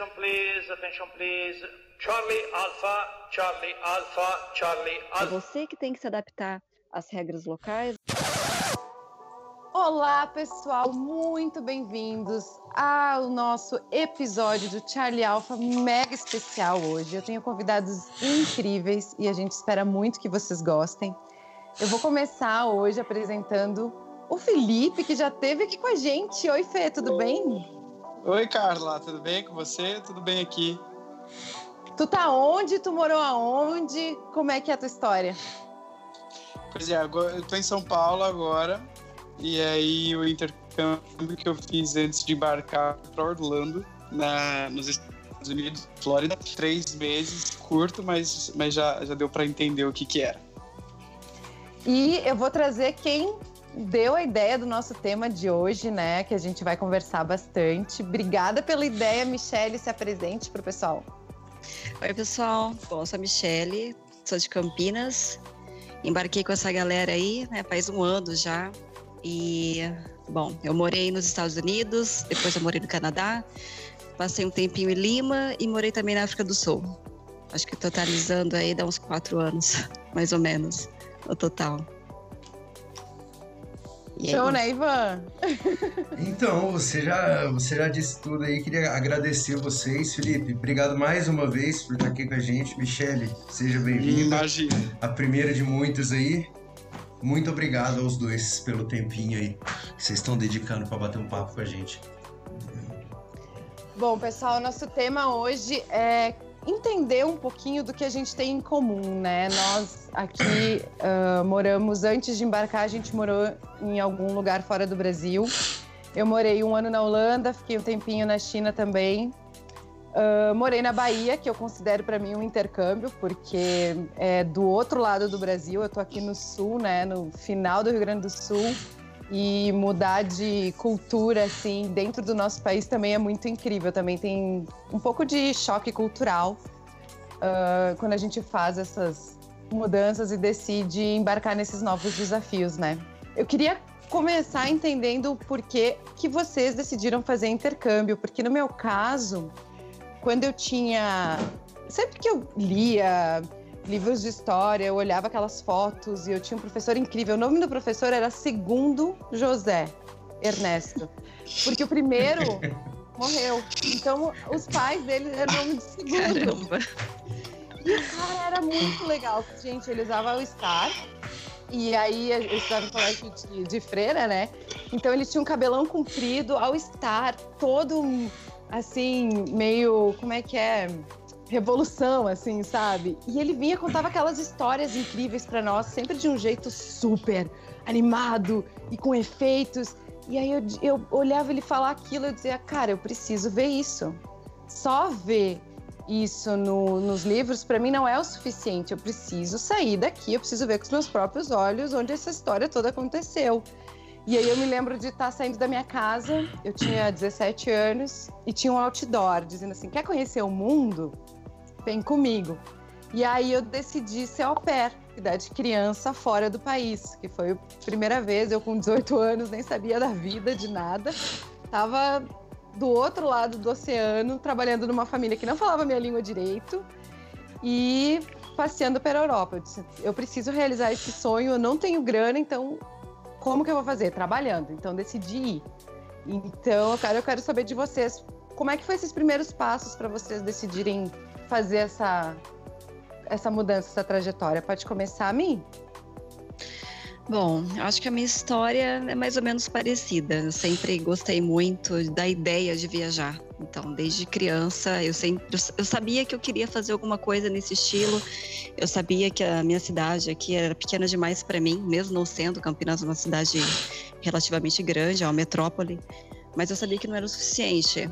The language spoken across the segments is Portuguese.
Attention please, attention please. Charlie Alpha, Charlie Alpha, Charlie É Alpha. você que tem que se adaptar às regras locais. Olá, pessoal, muito bem-vindos ao nosso episódio do Charlie Alpha mega especial hoje. Eu tenho convidados incríveis e a gente espera muito que vocês gostem. Eu vou começar hoje apresentando o Felipe, que já esteve aqui com a gente. Oi, Fê, tudo bem? Oi, Carla, tudo bem com você? Tudo bem aqui? Tu tá onde? Tu morou aonde? Como é que é a tua história? Pois é, agora, eu tô em São Paulo agora, e aí o intercâmbio que eu fiz antes de embarcar para Orlando, na, nos Estados Unidos, Flórida, três meses, curto, mas, mas já, já deu para entender o que que era. E eu vou trazer quem deu a ideia do nosso tema de hoje, né? Que a gente vai conversar bastante. Obrigada pela ideia, Michelle. Se apresente para o pessoal. Oi, pessoal. Bom, eu sou a Michele, sou de Campinas. Embarquei com essa galera aí, né, faz um ano já. E, bom, eu morei nos Estados Unidos, depois eu morei no Canadá, passei um tempinho em Lima e morei também na África do Sul. Acho que totalizando aí dá uns quatro anos, mais ou menos, no total. E é Show, né, Ivan? Então, você já, você já disse tudo aí. Queria agradecer vocês, Felipe. Obrigado mais uma vez por estar aqui com a gente. Michele, seja bem-vinda. Imagina. A primeira de muitos aí. Muito obrigado aos dois pelo tempinho aí que vocês estão dedicando para bater um papo com a gente. Bom, pessoal, nosso tema hoje é entender um pouquinho do que a gente tem em comum, né? Nós aqui ah, moramos, antes de embarcar, a gente morou em algum lugar fora do Brasil. Eu morei um ano na Holanda, fiquei um tempinho na China também. Ah, morei na Bahia, que eu considero para mim um intercâmbio, porque é do outro lado do Brasil. Eu tô aqui no sul, né? No final do Rio Grande do Sul. E mudar de cultura, assim, dentro do nosso país também é muito incrível. Também tem um pouco de choque cultural ah, quando a gente faz essas mudanças e decide embarcar nesses novos desafios, né? Eu queria começar entendendo o porquê que vocês decidiram fazer intercâmbio, porque no meu caso, quando eu tinha. Sempre que eu lia livros de história, eu olhava aquelas fotos e eu tinha um professor incrível. O nome do professor era Segundo José Ernesto. Porque o primeiro morreu. Então, os pais dele eram nome de segundo. Caramba. E o cara era muito legal. Gente, ele usava o Star. E aí, eu no colégio de, de freira, né? Então, ele tinha um cabelão comprido, ao Star, todo assim, meio. Como é que é? Revolução, assim, sabe? E ele vinha, contava aquelas histórias incríveis pra nós, sempre de um jeito super animado e com efeitos. E aí eu, eu olhava ele falar aquilo e dizia, cara, eu preciso ver isso. Só ver isso no- nos livros, para mim, não é o suficiente. Eu preciso sair daqui, eu preciso ver com os meus próprios olhos onde essa história toda aconteceu. E aí eu me lembro de estar saindo da minha casa, eu tinha 17 anos, e tinha um outdoor dizendo assim: quer conhecer o mundo? Vem comigo. E aí eu decidi ser au pair, idade de criança fora do país, que foi a primeira vez, eu com 18 anos, nem sabia da vida, de nada. Tava do outro lado do oceano, trabalhando numa família que não falava minha língua direito e passeando pela Europa. Eu disse, eu preciso realizar esse sonho, eu não tenho grana, então como que eu vou fazer? Trabalhando. Então decidi ir. Então, cara, eu quero saber de vocês, como é que foi esses primeiros passos para vocês decidirem fazer essa essa mudança, essa trajetória? Pode começar a mim? Bom, acho que a minha história é mais ou menos parecida. Eu sempre gostei muito da ideia de viajar. Então, desde criança, eu sempre eu sabia que eu queria fazer alguma coisa nesse estilo. Eu sabia que a minha cidade aqui era pequena demais para mim, mesmo não sendo Campinas uma cidade relativamente grande, é uma metrópole, mas eu sabia que não era o suficiente.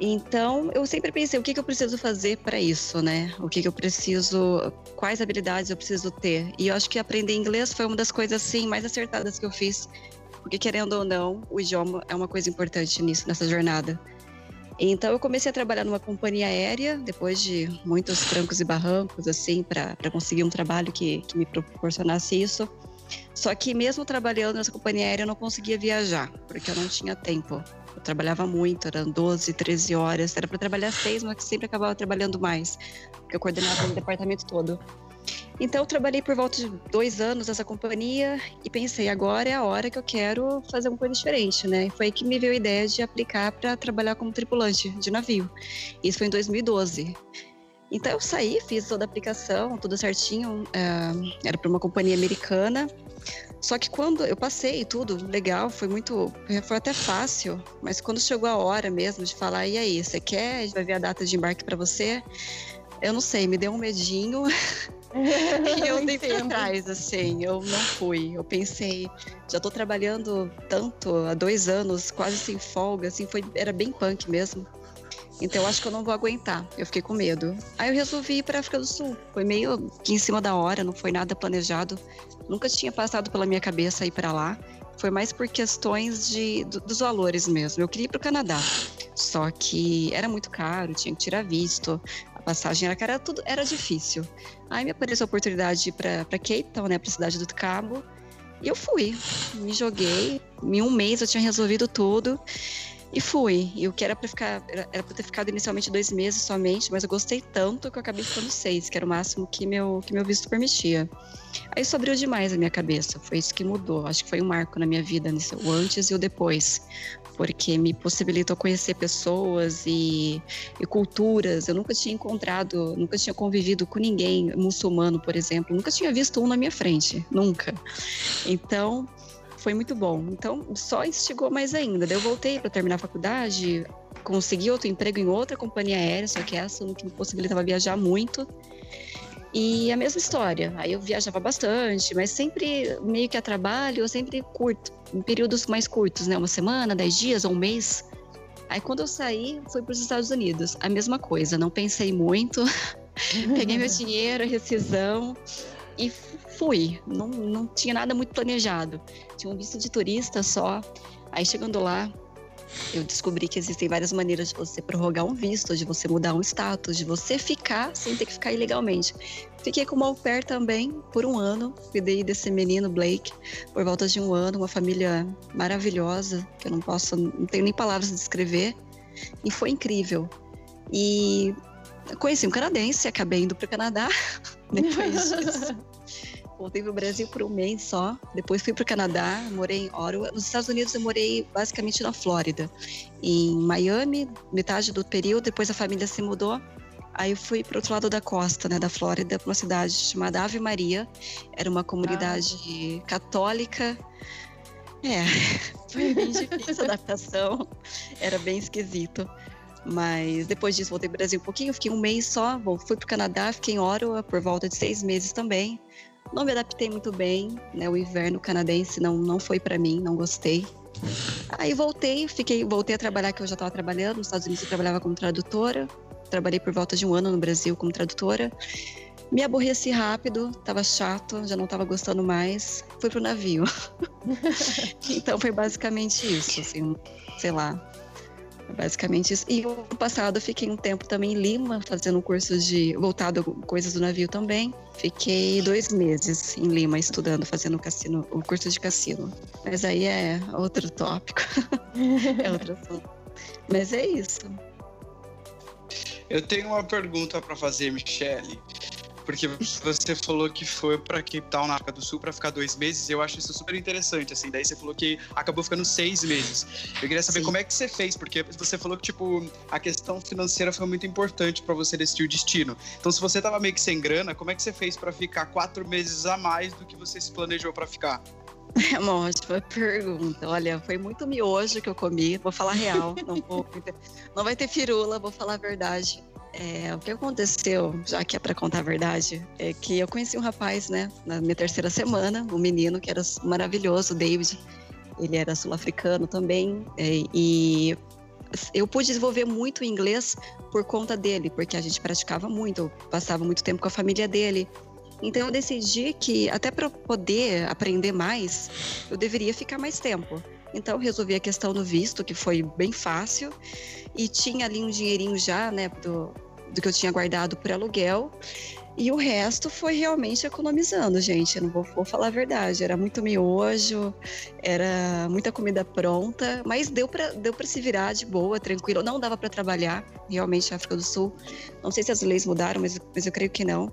Então, eu sempre pensei, o que, que eu preciso fazer para isso, né? O que, que eu preciso, quais habilidades eu preciso ter. E eu acho que aprender inglês foi uma das coisas, assim, mais acertadas que eu fiz. Porque, querendo ou não, o idioma é uma coisa importante nisso, nessa jornada. Então, eu comecei a trabalhar numa companhia aérea, depois de muitos trancos e barrancos, assim, para conseguir um trabalho que, que me proporcionasse isso. Só que mesmo trabalhando nessa companhia aérea, eu não conseguia viajar, porque eu não tinha tempo. Eu trabalhava muito, eram 12, 13 horas. Era para trabalhar seis, mas sempre acabava trabalhando mais, porque eu coordenava o departamento todo. Então, eu trabalhei por volta de dois anos nessa companhia e pensei, agora é a hora que eu quero fazer uma coisa diferente, né? E foi aí que me veio a ideia de aplicar para trabalhar como tripulante de navio. Isso foi em 2012. Então, eu saí, fiz toda a aplicação, tudo certinho. Uh, era para uma companhia americana. Só que quando eu passei tudo legal, foi muito, foi até fácil, mas quando chegou a hora mesmo de falar, e aí, você quer? A gente vai ver a data de embarque para você? Eu não sei, me deu um medinho. e eu dei pra trás, assim, eu não fui. Eu pensei, já tô trabalhando tanto há dois anos, quase sem folga, assim, foi, era bem punk mesmo. Então eu acho que eu não vou aguentar. Eu fiquei com medo. Aí eu resolvi ir para África do Sul. Foi meio que em cima da hora, não foi nada planejado. Nunca tinha passado pela minha cabeça ir para lá. Foi mais por questões de, do, dos valores mesmo. Eu queria ir para o Canadá. Só que era muito caro, tinha que tirar visto a passagem era cara, tudo era difícil. Aí me apareceu a oportunidade para Cape Town, né, para cidade do Cabo, e eu fui. Me joguei. Em um mês eu tinha resolvido tudo. E fui. E o que era para ficar. Era, era pra ter ficado inicialmente dois meses somente, mas eu gostei tanto que eu acabei ficando seis, que era o máximo que meu, que meu visto permitia. Aí isso abriu demais a minha cabeça. Foi isso que mudou. Acho que foi um marco na minha vida, nesse, o antes e o depois porque me possibilitou conhecer pessoas e, e, culturas. Eu nunca tinha encontrado, nunca tinha convivido com ninguém muçulmano, por exemplo. Nunca tinha visto um na minha frente, nunca. Então, foi muito bom. Então, só instigou mais ainda. Daí eu voltei para terminar a faculdade, consegui outro emprego em outra companhia aérea, só que essa que me possibilitava viajar muito. E a mesma história. Aí eu viajava bastante, mas sempre meio que a trabalho, eu sempre curto, em períodos mais curtos, né? Uma semana, dez dias ou um mês. Aí quando eu saí, fui para os Estados Unidos. A mesma coisa, não pensei muito. Peguei meu dinheiro, rescisão e fui. Não, não tinha nada muito planejado. Tinha um visto de turista só. Aí chegando lá, eu descobri que existem várias maneiras de você prorrogar um visto, de você mudar um status, de você ficar sem ter que ficar ilegalmente. Fiquei com uma au pair também por um ano, cuidei desse menino Blake por volta de um ano, uma família maravilhosa, que eu não posso, não tenho nem palavras de descrever, e foi incrível. E conheci um canadense, acabei indo para o Canadá depois disso. Voltei pro Brasil por um mês só. Depois fui pro Canadá, morei em Ottawa. Nos Estados Unidos eu morei basicamente na Flórida. Em Miami, metade do período. Depois a família se mudou. Aí eu fui pro outro lado da costa, né, da Flórida, para uma cidade chamada Ave Maria. Era uma comunidade ah. católica. É, foi bem difícil a adaptação. Era bem esquisito. Mas depois disso voltei pro Brasil um pouquinho, fiquei um mês só, fui pro Canadá, fiquei em Ottawa por volta de seis meses também. Não me adaptei muito bem, né? O inverno canadense não, não foi para mim, não gostei. Aí voltei, fiquei, voltei a trabalhar que eu já estava trabalhando. Nos Estados Unidos eu trabalhava como tradutora. Trabalhei por volta de um ano no Brasil como tradutora. Me aborreci rápido, estava chato, já não estava gostando mais. Fui pro navio. então foi basicamente isso, assim, sei lá, basicamente isso. E o ano passado fiquei um tempo também em Lima, fazendo um curso de. voltado a coisas do navio também. Fiquei dois meses em Lima estudando, fazendo o, cassino, o curso de cassino. Mas aí é outro tópico. é outro assunto. Mas é isso. Eu tenho uma pergunta para fazer, Michele. Porque você falou que foi para Cape Town, na África do Sul, para ficar dois meses. Eu acho isso super interessante, assim. Daí você falou que acabou ficando seis meses. Eu queria saber Sim. como é que você fez, porque você falou que, tipo, a questão financeira foi muito importante para você decidir o destino. Então, se você tava meio que sem grana, como é que você fez para ficar quatro meses a mais do que você se planejou para ficar? É uma ótima pergunta. Olha, foi muito miojo que eu comi, vou falar real. Não, vou, não vai ter firula, vou falar a verdade. É, o que aconteceu, já que é para contar a verdade, é que eu conheci um rapaz, né, na minha terceira semana, um menino que era maravilhoso, David. Ele era sul-africano também, é, e eu pude desenvolver muito inglês por conta dele, porque a gente praticava muito, passava muito tempo com a família dele. Então eu decidi que até para poder aprender mais, eu deveria ficar mais tempo. Então resolvi a questão do visto, que foi bem fácil e tinha ali um dinheirinho já, né, do, do que eu tinha guardado por aluguel. E o resto foi realmente economizando, gente. Eu não vou, vou, falar a verdade. Era muito miojo, era muita comida pronta, mas deu para deu se virar de boa, tranquilo. Não dava para trabalhar, realmente, na África do Sul. Não sei se as leis mudaram, mas, mas eu creio que não.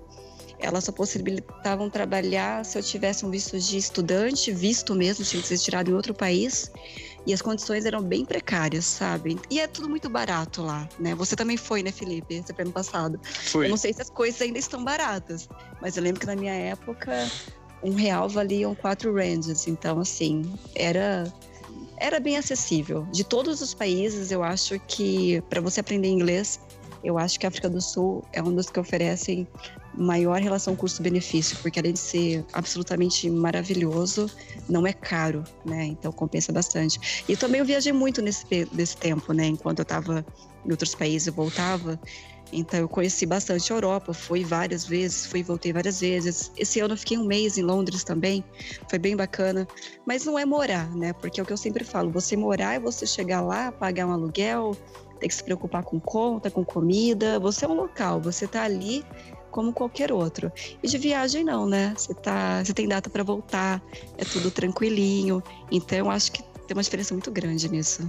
Elas só possibilitavam trabalhar se eu tivesse um visto de estudante, visto mesmo, tinha que ser tirado em outro país. E as condições eram bem precárias, sabe? E é tudo muito barato lá, né? Você também foi, né, Felipe? Você foi ano passado. Fui. Eu não sei se as coisas ainda estão baratas, mas eu lembro que na minha época um real valiam quatro rands. Então, assim, era era bem acessível. De todos os países, eu acho que para você aprender inglês, eu acho que a África do Sul é um dos que oferecem maior relação custo-benefício, porque além de ser absolutamente maravilhoso, não é caro, né? Então compensa bastante. E também eu viajei muito nesse, nesse tempo, né? Enquanto eu estava em outros países, eu voltava. Então eu conheci bastante a Europa, fui várias vezes, fui e voltei várias vezes. Esse ano eu fiquei um mês em Londres também, foi bem bacana. Mas não é morar, né? Porque é o que eu sempre falo, você morar é você chegar lá, pagar um aluguel, ter que se preocupar com conta, com comida. Você é um local, você está ali como qualquer outro. E de viagem não, né? Você tá, você tem data para voltar, é tudo tranquilinho. Então eu acho que tem uma diferença muito grande nisso.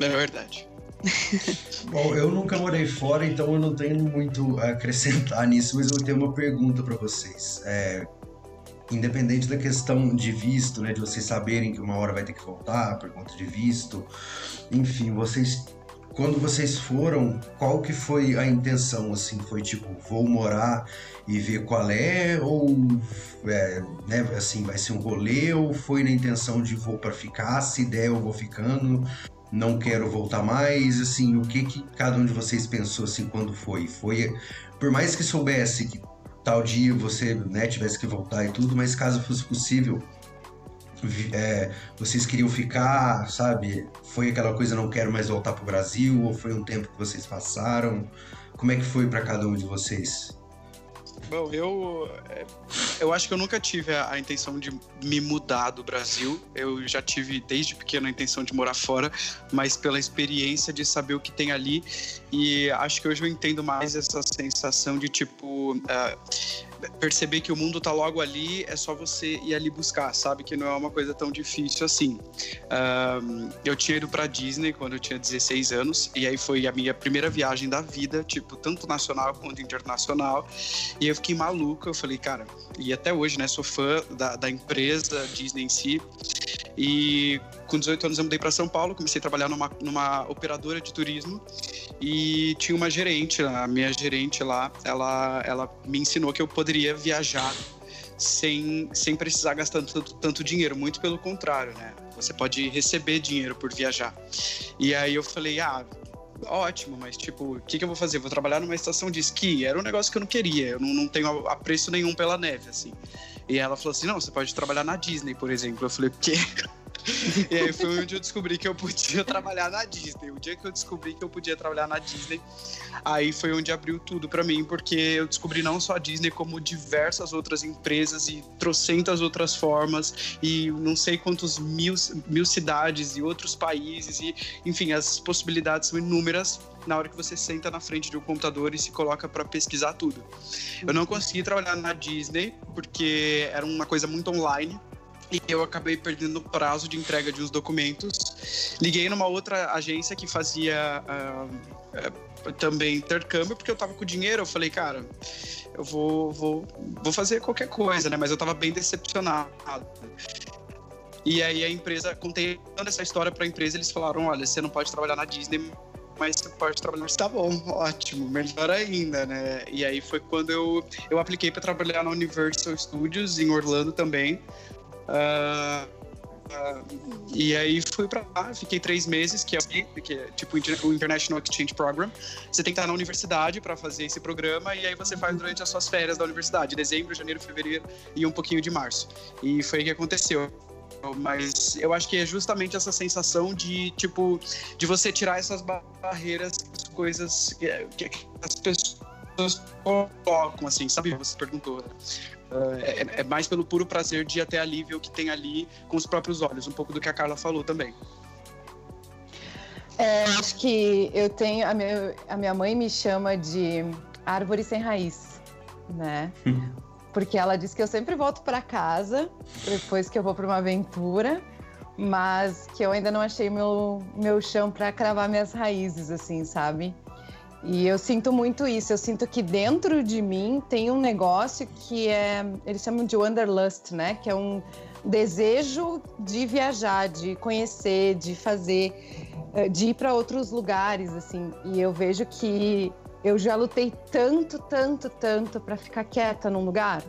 É verdade. Bom, eu nunca morei fora, então eu não tenho muito a acrescentar nisso, mas eu tenho uma pergunta para vocês. É, independente da questão de visto, né, de vocês saberem que uma hora vai ter que voltar por conta de visto, enfim, vocês quando vocês foram, qual que foi a intenção? Assim, foi tipo, vou morar e ver qual é, ou é, né, assim, vai ser um rolê, ou foi na intenção de vou para ficar, se der eu vou ficando, não quero voltar mais, assim, o que que cada um de vocês pensou assim quando foi? Foi, por mais que soubesse que tal dia você né, tivesse que voltar e tudo, mas caso fosse possível, é, vocês queriam ficar, sabe? Foi aquela coisa não quero mais voltar pro Brasil ou foi um tempo que vocês passaram? Como é que foi para cada um de vocês? Bom, eu, é, eu acho que eu nunca tive a, a, intenção de me mudar do Brasil. Eu já tive desde pequeno a intenção de morar fora, mas pela experiência de saber o que tem ali. E acho que hoje eu entendo mais essa sensação de tipo. Uh, perceber que o mundo tá logo ali, é só você ir ali buscar, sabe? Que não é uma coisa tão difícil assim. Um, eu tinha ido pra Disney quando eu tinha 16 anos, e aí foi a minha primeira viagem da vida, tipo, tanto nacional quanto internacional. E eu fiquei maluco, eu falei, cara, e até hoje, né, sou fã da, da empresa Disney em si. E com 18 anos eu mudei para São Paulo, comecei a trabalhar numa, numa operadora de turismo e tinha uma gerente, a minha gerente lá, ela, ela me ensinou que eu poderia viajar sem, sem precisar gastar tanto, tanto dinheiro, muito pelo contrário, né? Você pode receber dinheiro por viajar. E aí eu falei, ah, ótimo, mas tipo, o que, que eu vou fazer? Vou trabalhar numa estação de esqui? Era um negócio que eu não queria, eu não, não tenho apreço nenhum pela neve, assim. E ela falou assim: não, você pode trabalhar na Disney, por exemplo. Eu falei, o quê? e aí foi onde eu descobri que eu podia trabalhar na Disney. O dia que eu descobri que eu podia trabalhar na Disney, aí foi onde abriu tudo para mim, porque eu descobri não só a Disney, como diversas outras empresas e trocentas outras formas, e não sei quantos mil, mil cidades e outros países, e enfim, as possibilidades são inúmeras na hora que você senta na frente de um computador e se coloca para pesquisar tudo. Eu não consegui trabalhar na Disney porque era uma coisa muito online e eu acabei perdendo o prazo de entrega de uns documentos. Liguei numa outra agência que fazia uh, uh, também intercâmbio porque eu tava com dinheiro. Eu falei, cara, eu vou, vou, vou fazer qualquer coisa, né? Mas eu tava bem decepcionado. E aí a empresa, contei essa história para a empresa, eles falaram, olha, você não pode trabalhar na Disney, mas você pode trabalhar. Tá bom, ótimo, melhor ainda, né? E aí foi quando eu, eu apliquei para trabalhar na Universal Studios em Orlando também. Uh, e aí fui para lá, fiquei três meses, que é, que é tipo o International Exchange Program. Você tem que estar na universidade para fazer esse programa e aí você faz durante as suas férias da universidade, dezembro, janeiro, fevereiro e um pouquinho de março. E foi o que aconteceu mas eu acho que é justamente essa sensação de, tipo, de você tirar essas barreiras, as coisas que, que as pessoas colocam, assim, sabe? Você perguntou. Né? É, é, mais pelo puro prazer de ir até ali ver o que tem ali com os próprios olhos, um pouco do que a Carla falou também. É, acho que eu tenho. A minha, a minha mãe me chama de árvore sem raiz. né? Porque ela diz que eu sempre volto para casa depois que eu vou para uma aventura, mas que eu ainda não achei meu, meu chão para cravar minhas raízes, assim, sabe? E eu sinto muito isso. Eu sinto que dentro de mim tem um negócio que é. Eles chamam de wanderlust, né? Que é um desejo de viajar, de conhecer, de fazer, eh, de ir para outros lugares, assim. E eu vejo que eu já lutei tanto, tanto, tanto para ficar quieta num lugar.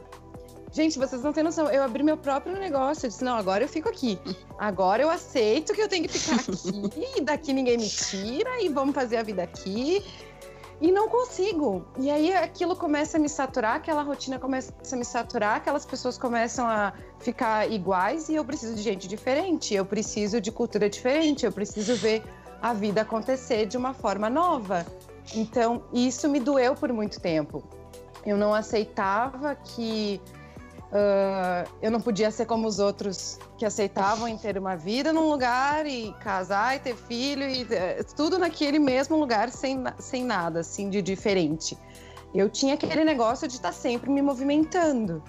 Gente, vocês não têm noção. Eu abri meu próprio negócio. Eu disse: não, agora eu fico aqui. Agora eu aceito que eu tenho que ficar aqui. e daqui ninguém me tira. E vamos fazer a vida aqui. E não consigo. E aí aquilo começa a me saturar, aquela rotina começa a me saturar, aquelas pessoas começam a ficar iguais e eu preciso de gente diferente, eu preciso de cultura diferente, eu preciso ver a vida acontecer de uma forma nova. Então, isso me doeu por muito tempo. Eu não aceitava que Uh, eu não podia ser como os outros que aceitavam em ter uma vida num lugar e casar e ter filho e uh, tudo naquele mesmo lugar sem, sem nada assim de diferente. Eu tinha aquele negócio de estar sempre me movimentando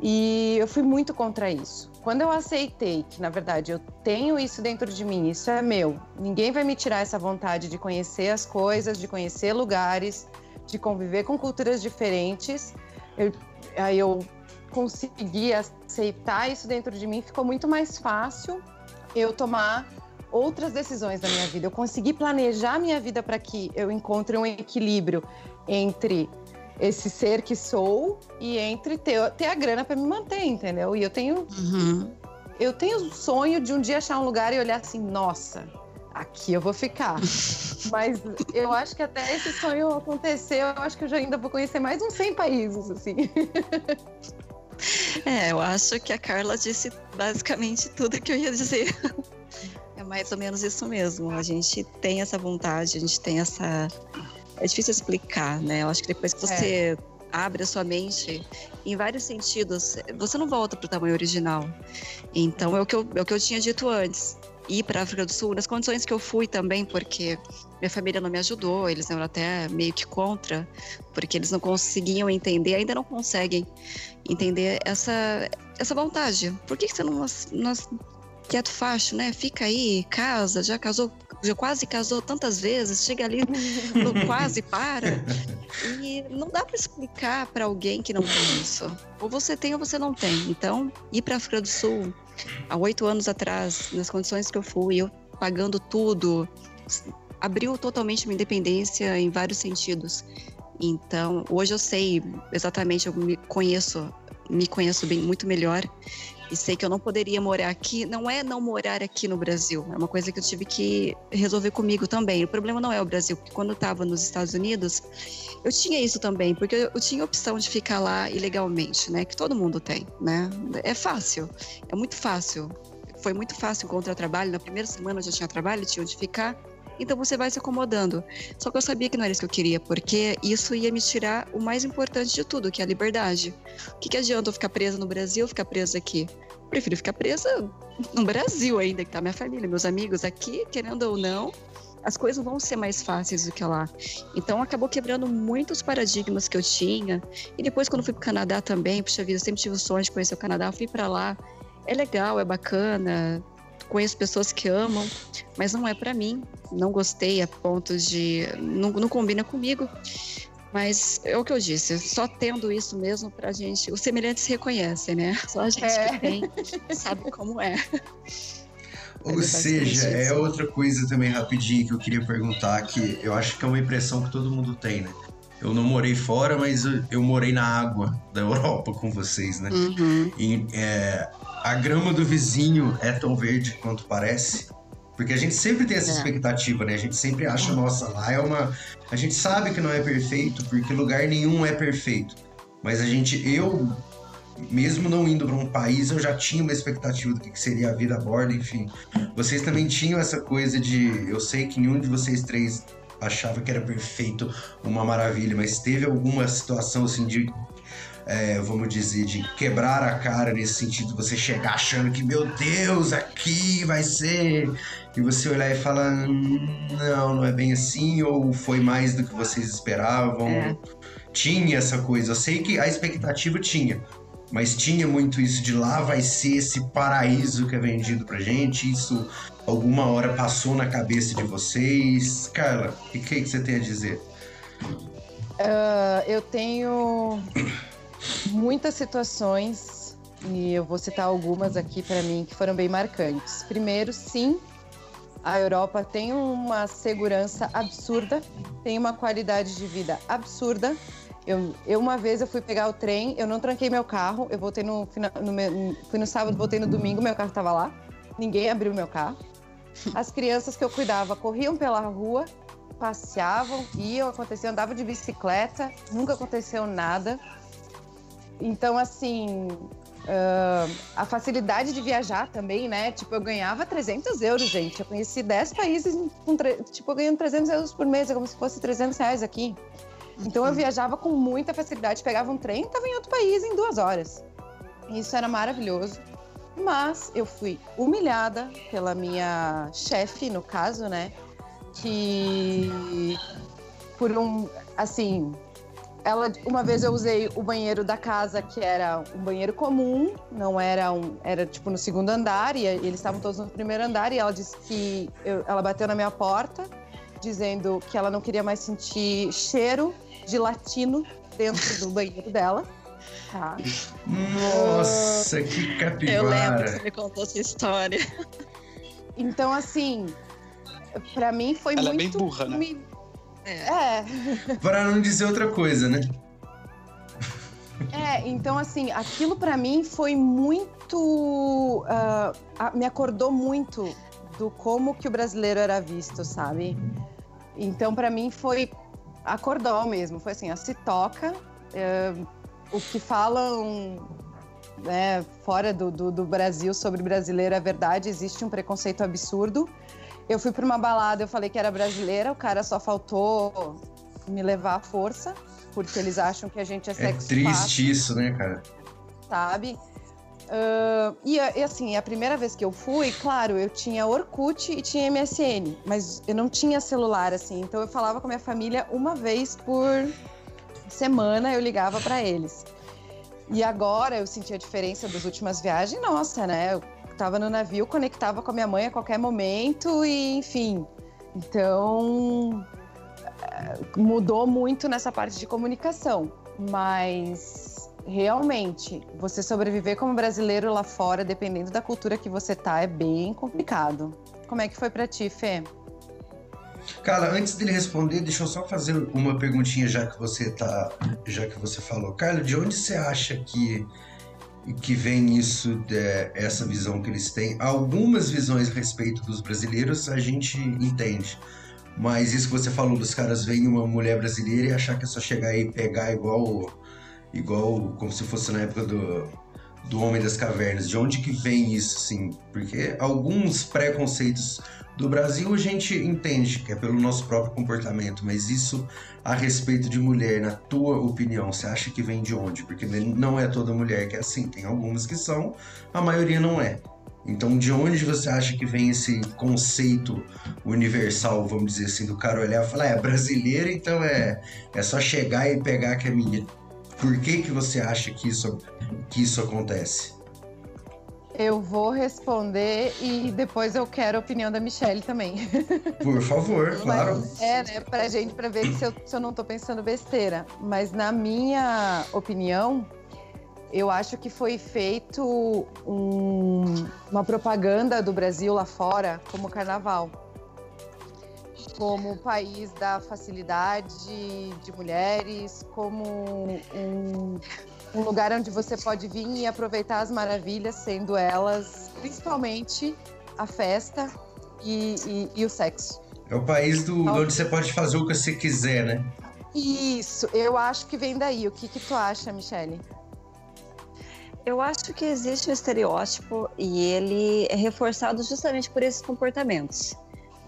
e eu fui muito contra isso. Quando eu aceitei que na verdade eu tenho isso dentro de mim, isso é meu, ninguém vai me tirar essa vontade de conhecer as coisas, de conhecer lugares, de conviver com culturas diferentes. Eu, aí eu consegui aceitar isso dentro de mim, ficou muito mais fácil eu tomar outras decisões da minha vida. Eu consegui planejar minha vida para que eu encontre um equilíbrio entre esse ser que sou e entre ter, ter a grana para me manter, entendeu? E eu tenho uhum. eu tenho o sonho de um dia achar um lugar e olhar assim, nossa, aqui eu vou ficar. Mas eu acho que até esse sonho acontecer, eu acho que eu já ainda vou conhecer mais uns 100 países, assim. É, eu acho que a Carla disse basicamente tudo que eu ia dizer. É mais ou menos isso mesmo. A gente tem essa vontade, a gente tem essa. É difícil explicar, né? Eu acho que depois que você é. abre a sua mente, em vários sentidos, você não volta para o tamanho original. Então é o que eu, é o que eu tinha dito antes ir para a África do Sul, nas condições que eu fui também, porque minha família não me ajudou, eles eram até meio que contra, porque eles não conseguiam entender, ainda não conseguem entender essa, essa vontade. Por que, que você não, não quieto facho, né? Fica aí, casa, já casou, já quase casou tantas vezes, chega ali, quase para. E não dá para explicar para alguém que não tem isso. Ou você tem ou você não tem. Então, ir para a África do Sul, há oito anos atrás, nas condições que eu fui, eu pagando tudo, abriu totalmente minha independência em vários sentidos. Então, hoje eu sei exatamente, eu me conheço, me conheço bem muito melhor e sei que eu não poderia morar aqui. Não é não morar aqui no Brasil, é uma coisa que eu tive que resolver comigo também. O problema não é o Brasil, porque quando eu estava nos Estados Unidos, eu tinha isso também, porque eu tinha opção de ficar lá ilegalmente, né? Que todo mundo tem, né? É fácil, é muito fácil. Foi muito fácil encontrar trabalho. Na primeira semana eu já tinha trabalho, tinha onde ficar. Então você vai se acomodando. Só que eu sabia que não era isso que eu queria, porque isso ia me tirar o mais importante de tudo, que é a liberdade. O que, que adianta eu ficar presa no Brasil, ficar presa aqui? Eu prefiro ficar presa no Brasil ainda, que tá minha família, meus amigos aqui, querendo ou não, as coisas vão ser mais fáceis do que lá. Então acabou quebrando muitos paradigmas que eu tinha. E depois quando fui para o Canadá também, puxa vida, eu sempre tive o sonho de conhecer o Canadá, fui para lá. É legal, é bacana, conheço pessoas que amam, mas não é para mim. Não gostei a ponto de. Não, não combina comigo. Mas é o que eu disse, só tendo isso mesmo pra gente. Os semelhantes se reconhecem, né? Só a gente é. que tem sabe como é. Ou seja, é outra coisa também rapidinho que eu queria perguntar, que eu acho que é uma impressão que todo mundo tem, né? Eu não morei fora, mas eu, eu morei na água da Europa com vocês, né? Uhum. E, é, a grama do vizinho é tão verde quanto parece. Porque a gente sempre tem essa é. expectativa, né? A gente sempre acha, nossa, lá é uma. A gente sabe que não é perfeito, porque lugar nenhum é perfeito. Mas a gente, eu, mesmo não indo para um país, eu já tinha uma expectativa do que seria a vida a bordo, enfim. Vocês também tinham essa coisa de. Eu sei que nenhum de vocês três achava que era perfeito, uma maravilha, mas teve alguma situação assim de é, vamos dizer, de quebrar a cara nesse sentido, você chegar achando que, meu Deus, aqui vai ser. E você olhar e falar, não, não é bem assim, ou foi mais do que vocês esperavam. É. Tinha essa coisa. Eu sei que a expectativa tinha, mas tinha muito isso de lá vai ser esse paraíso que é vendido pra gente. Isso alguma hora passou na cabeça de vocês. Carla, o que, que, você tem a dizer? Uh, eu tenho muitas situações e eu vou citar algumas aqui para mim que foram bem marcantes. Primeiro, sim, a Europa tem uma segurança absurda, tem uma qualidade de vida absurda. Eu, eu uma vez eu fui pegar o trem, eu não tranquei meu carro, eu voltei no, no fui no sábado, voltei no domingo, meu carro estava lá, ninguém abriu meu carro. As crianças que eu cuidava corriam pela rua, passeavam, iam, acontecia, andava de bicicleta, nunca aconteceu nada. Então, assim, uh, a facilidade de viajar também, né? Tipo, eu ganhava 300 euros, gente. Eu conheci 10 países, com tipo, eu ganhando 300 euros por mês, é como se fosse 300 reais aqui. Então, eu viajava com muita facilidade, pegava um trem e estava em outro país em duas horas. Isso era maravilhoso. Mas eu fui humilhada pela minha chefe, no caso, né? Que por um, assim, ela uma vez eu usei o banheiro da casa que era um banheiro comum, não era um, era tipo no segundo andar e eles estavam todos no primeiro andar e ela disse que eu, ela bateu na minha porta dizendo que ela não queria mais sentir cheiro de latino dentro do banheiro dela. Tá. Nossa, que capivara! Eu lembro que você me contou essa história. Então, assim, para mim foi ela muito. Ela é bem burra, né? É. Para não dizer outra coisa, né? É, então assim, aquilo para mim foi muito. Uh, me acordou muito do como que o brasileiro era visto, sabe? Então para mim foi. Acordou mesmo, foi assim, a se toca. Uh, o que falam né, fora do, do, do Brasil sobre brasileiro é verdade, existe um preconceito absurdo. Eu fui para uma balada, eu falei que era brasileira, o cara só faltou me levar à força, porque eles acham que a gente é, sexo É triste fácil, isso, né, cara? Sabe? Uh, e, e, assim, a primeira vez que eu fui, claro, eu tinha Orkut e tinha MSN, mas eu não tinha celular, assim, então eu falava com a minha família uma vez por semana, eu ligava para eles. E agora eu senti a diferença das últimas viagens, nossa, né? Eu tava no navio, conectava com a minha mãe a qualquer momento e, enfim. Então, eh, mudou muito nessa parte de comunicação, mas realmente você sobreviver como brasileiro lá fora, dependendo da cultura que você tá, é bem complicado. Como é que foi para ti, Fê? Cara, antes dele responder, deixa eu só fazer uma perguntinha já que você tá, já que você falou. Carlos, de onde você acha que que vem isso, de, essa visão que eles têm. Algumas visões a respeito dos brasileiros a gente entende. Mas isso que você falou dos caras verem uma mulher brasileira e achar que é só chegar e pegar igual, igual como se fosse na época do, do Homem das Cavernas. De onde que vem isso, assim? Porque alguns preconceitos do Brasil a gente entende que é pelo nosso próprio comportamento, mas isso a respeito de mulher, na tua opinião, você acha que vem de onde? Porque não é toda mulher que é assim, tem algumas que são, a maioria não é. Então, de onde você acha que vem esse conceito universal, vamos dizer assim, do cara olhar e falar, é brasileira, então é, é só chegar e pegar que é minha. Por que que você acha que isso, que isso acontece? Eu vou responder e depois eu quero a opinião da Michelle também. Por favor, claro. Mas, é, né, pra gente, pra ver se eu, se eu não tô pensando besteira. Mas na minha opinião, eu acho que foi feito um, uma propaganda do Brasil lá fora como carnaval. Como país da facilidade de mulheres, como um um lugar onde você pode vir e aproveitar as maravilhas, sendo elas principalmente a festa e, e, e o sexo. É o país do, onde você pode fazer o que você quiser, né? Isso, eu acho que vem daí. O que, que tu acha, Michele? Eu acho que existe um estereótipo e ele é reforçado justamente por esses comportamentos.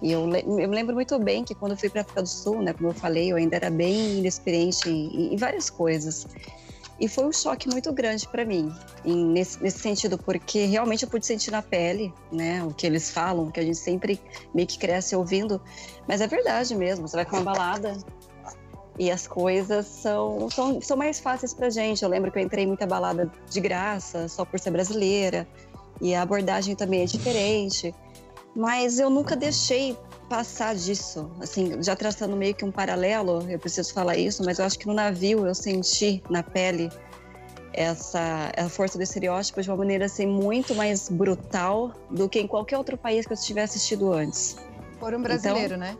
E eu, eu lembro muito bem que quando eu fui para a África do Sul, né, como eu falei, eu ainda era bem inexperiente em, em várias coisas. E foi um choque muito grande para mim, nesse, nesse, sentido, porque realmente eu pude sentir na pele, né, o que eles falam, que a gente sempre meio que cresce ouvindo, mas é verdade mesmo. Você vai com uma balada e as coisas são, são, são mais fáceis pra gente. Eu lembro que eu entrei em muita balada de graça, só por ser brasileira, e a abordagem também é diferente, mas eu nunca deixei passar disso. Assim, já traçando meio que um paralelo, eu preciso falar isso, mas eu acho que no navio eu senti na pele essa a força do estereótipo de uma maneira assim muito mais brutal do que em qualquer outro país que eu tivesse assistido antes. Por um brasileiro, então, né?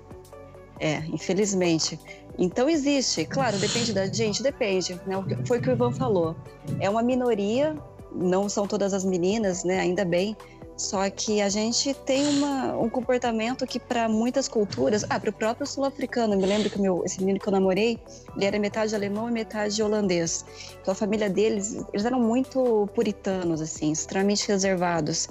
É, infelizmente. Então existe, claro, depende da gente, depende. Né? Foi o que o Ivan falou. É uma minoria, não são todas as meninas, né? Ainda bem, só que a gente tem uma, um comportamento que, para muitas culturas, ah, para o próprio sul-africano, me lembro que meu, esse menino que eu namorei, ele era metade alemão e metade holandês. Então a família deles, eles eram muito puritanos, assim, extremamente reservados.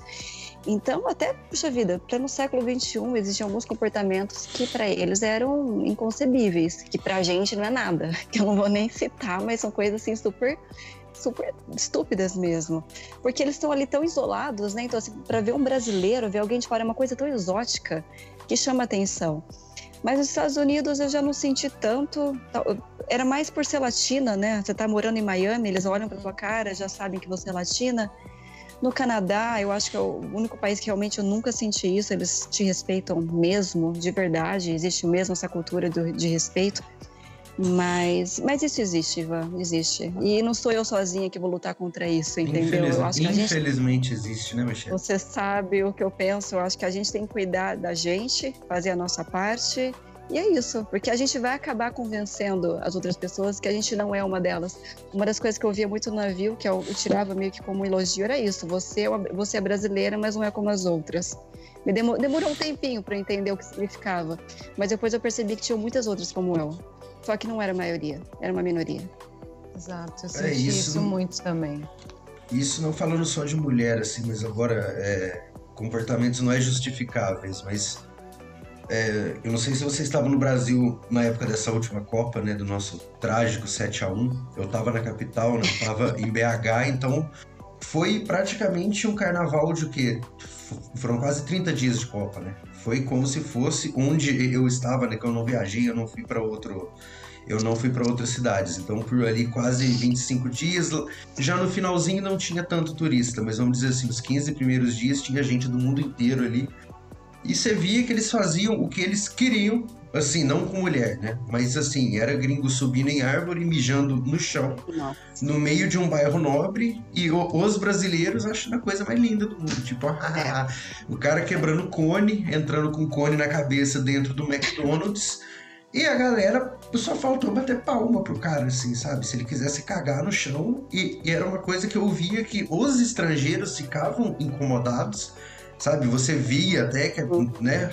Então, até, puxa vida, pleno século XXI, existiam alguns comportamentos que para eles eram inconcebíveis, que para a gente não é nada, que eu não vou nem citar, mas são coisas assim super super estúpidas mesmo. Porque eles estão ali tão isolados, né? Então, assim, para ver um brasileiro, ver alguém de fora, é uma coisa tão exótica que chama atenção. Mas nos Estados Unidos eu já não senti tanto. Era mais por ser latina, né? Você tá morando em Miami, eles olham pra tua cara, já sabem que você é latina. No Canadá, eu acho que é o único país que realmente eu nunca senti isso. Eles te respeitam mesmo, de verdade. Existe mesmo essa cultura de respeito. Mas, mas isso existe, Ivan, existe. E não sou eu sozinha que vou lutar contra isso, entendeu? Infeliz... Eu acho que a gente... Infelizmente existe, né, Michelle? Você sabe o que eu penso. Eu acho que a gente tem que cuidar da gente, fazer a nossa parte. E é isso, porque a gente vai acabar convencendo as outras pessoas que a gente não é uma delas. Uma das coisas que eu via muito no navio, que eu, eu tirava meio que como um elogio, era isso: você é, você é brasileira, mas não é como as outras. Me demorou, demorou um tempinho para entender o que significava, mas depois eu percebi que tinha muitas outras como eu. Só que não era maioria, era uma minoria. Exato, eu é, senti é, isso, isso muito também. Isso não falando só de mulher, assim, mas agora é, comportamentos não é justificáveis, mas é, eu não sei se você estava no Brasil na época dessa última Copa, né, do nosso trágico 7 a 1 Eu estava na capital, né, eu estava em BH, então foi praticamente um carnaval de quê? Foram quase 30 dias de Copa, né? Foi como se fosse onde eu estava, né? Que eu não viajei, eu não fui para outro. Eu não fui para outras cidades. Então, por ali quase 25 dias. Já no finalzinho não tinha tanto turista, mas vamos dizer assim, os 15 primeiros dias tinha gente do mundo inteiro ali. E você via que eles faziam o que eles queriam Assim, não com mulher, né? Mas assim, era gringo subindo em árvore, mijando no chão, Nossa. no meio de um bairro nobre, e os brasileiros achando a coisa mais linda do mundo. Tipo, ah, o cara quebrando cone, entrando com cone na cabeça dentro do McDonald's. E a galera só faltou bater palma pro cara, assim, sabe? Se ele quisesse cagar no chão. E, e era uma coisa que eu via que os estrangeiros ficavam incomodados sabe? Você via até que, né?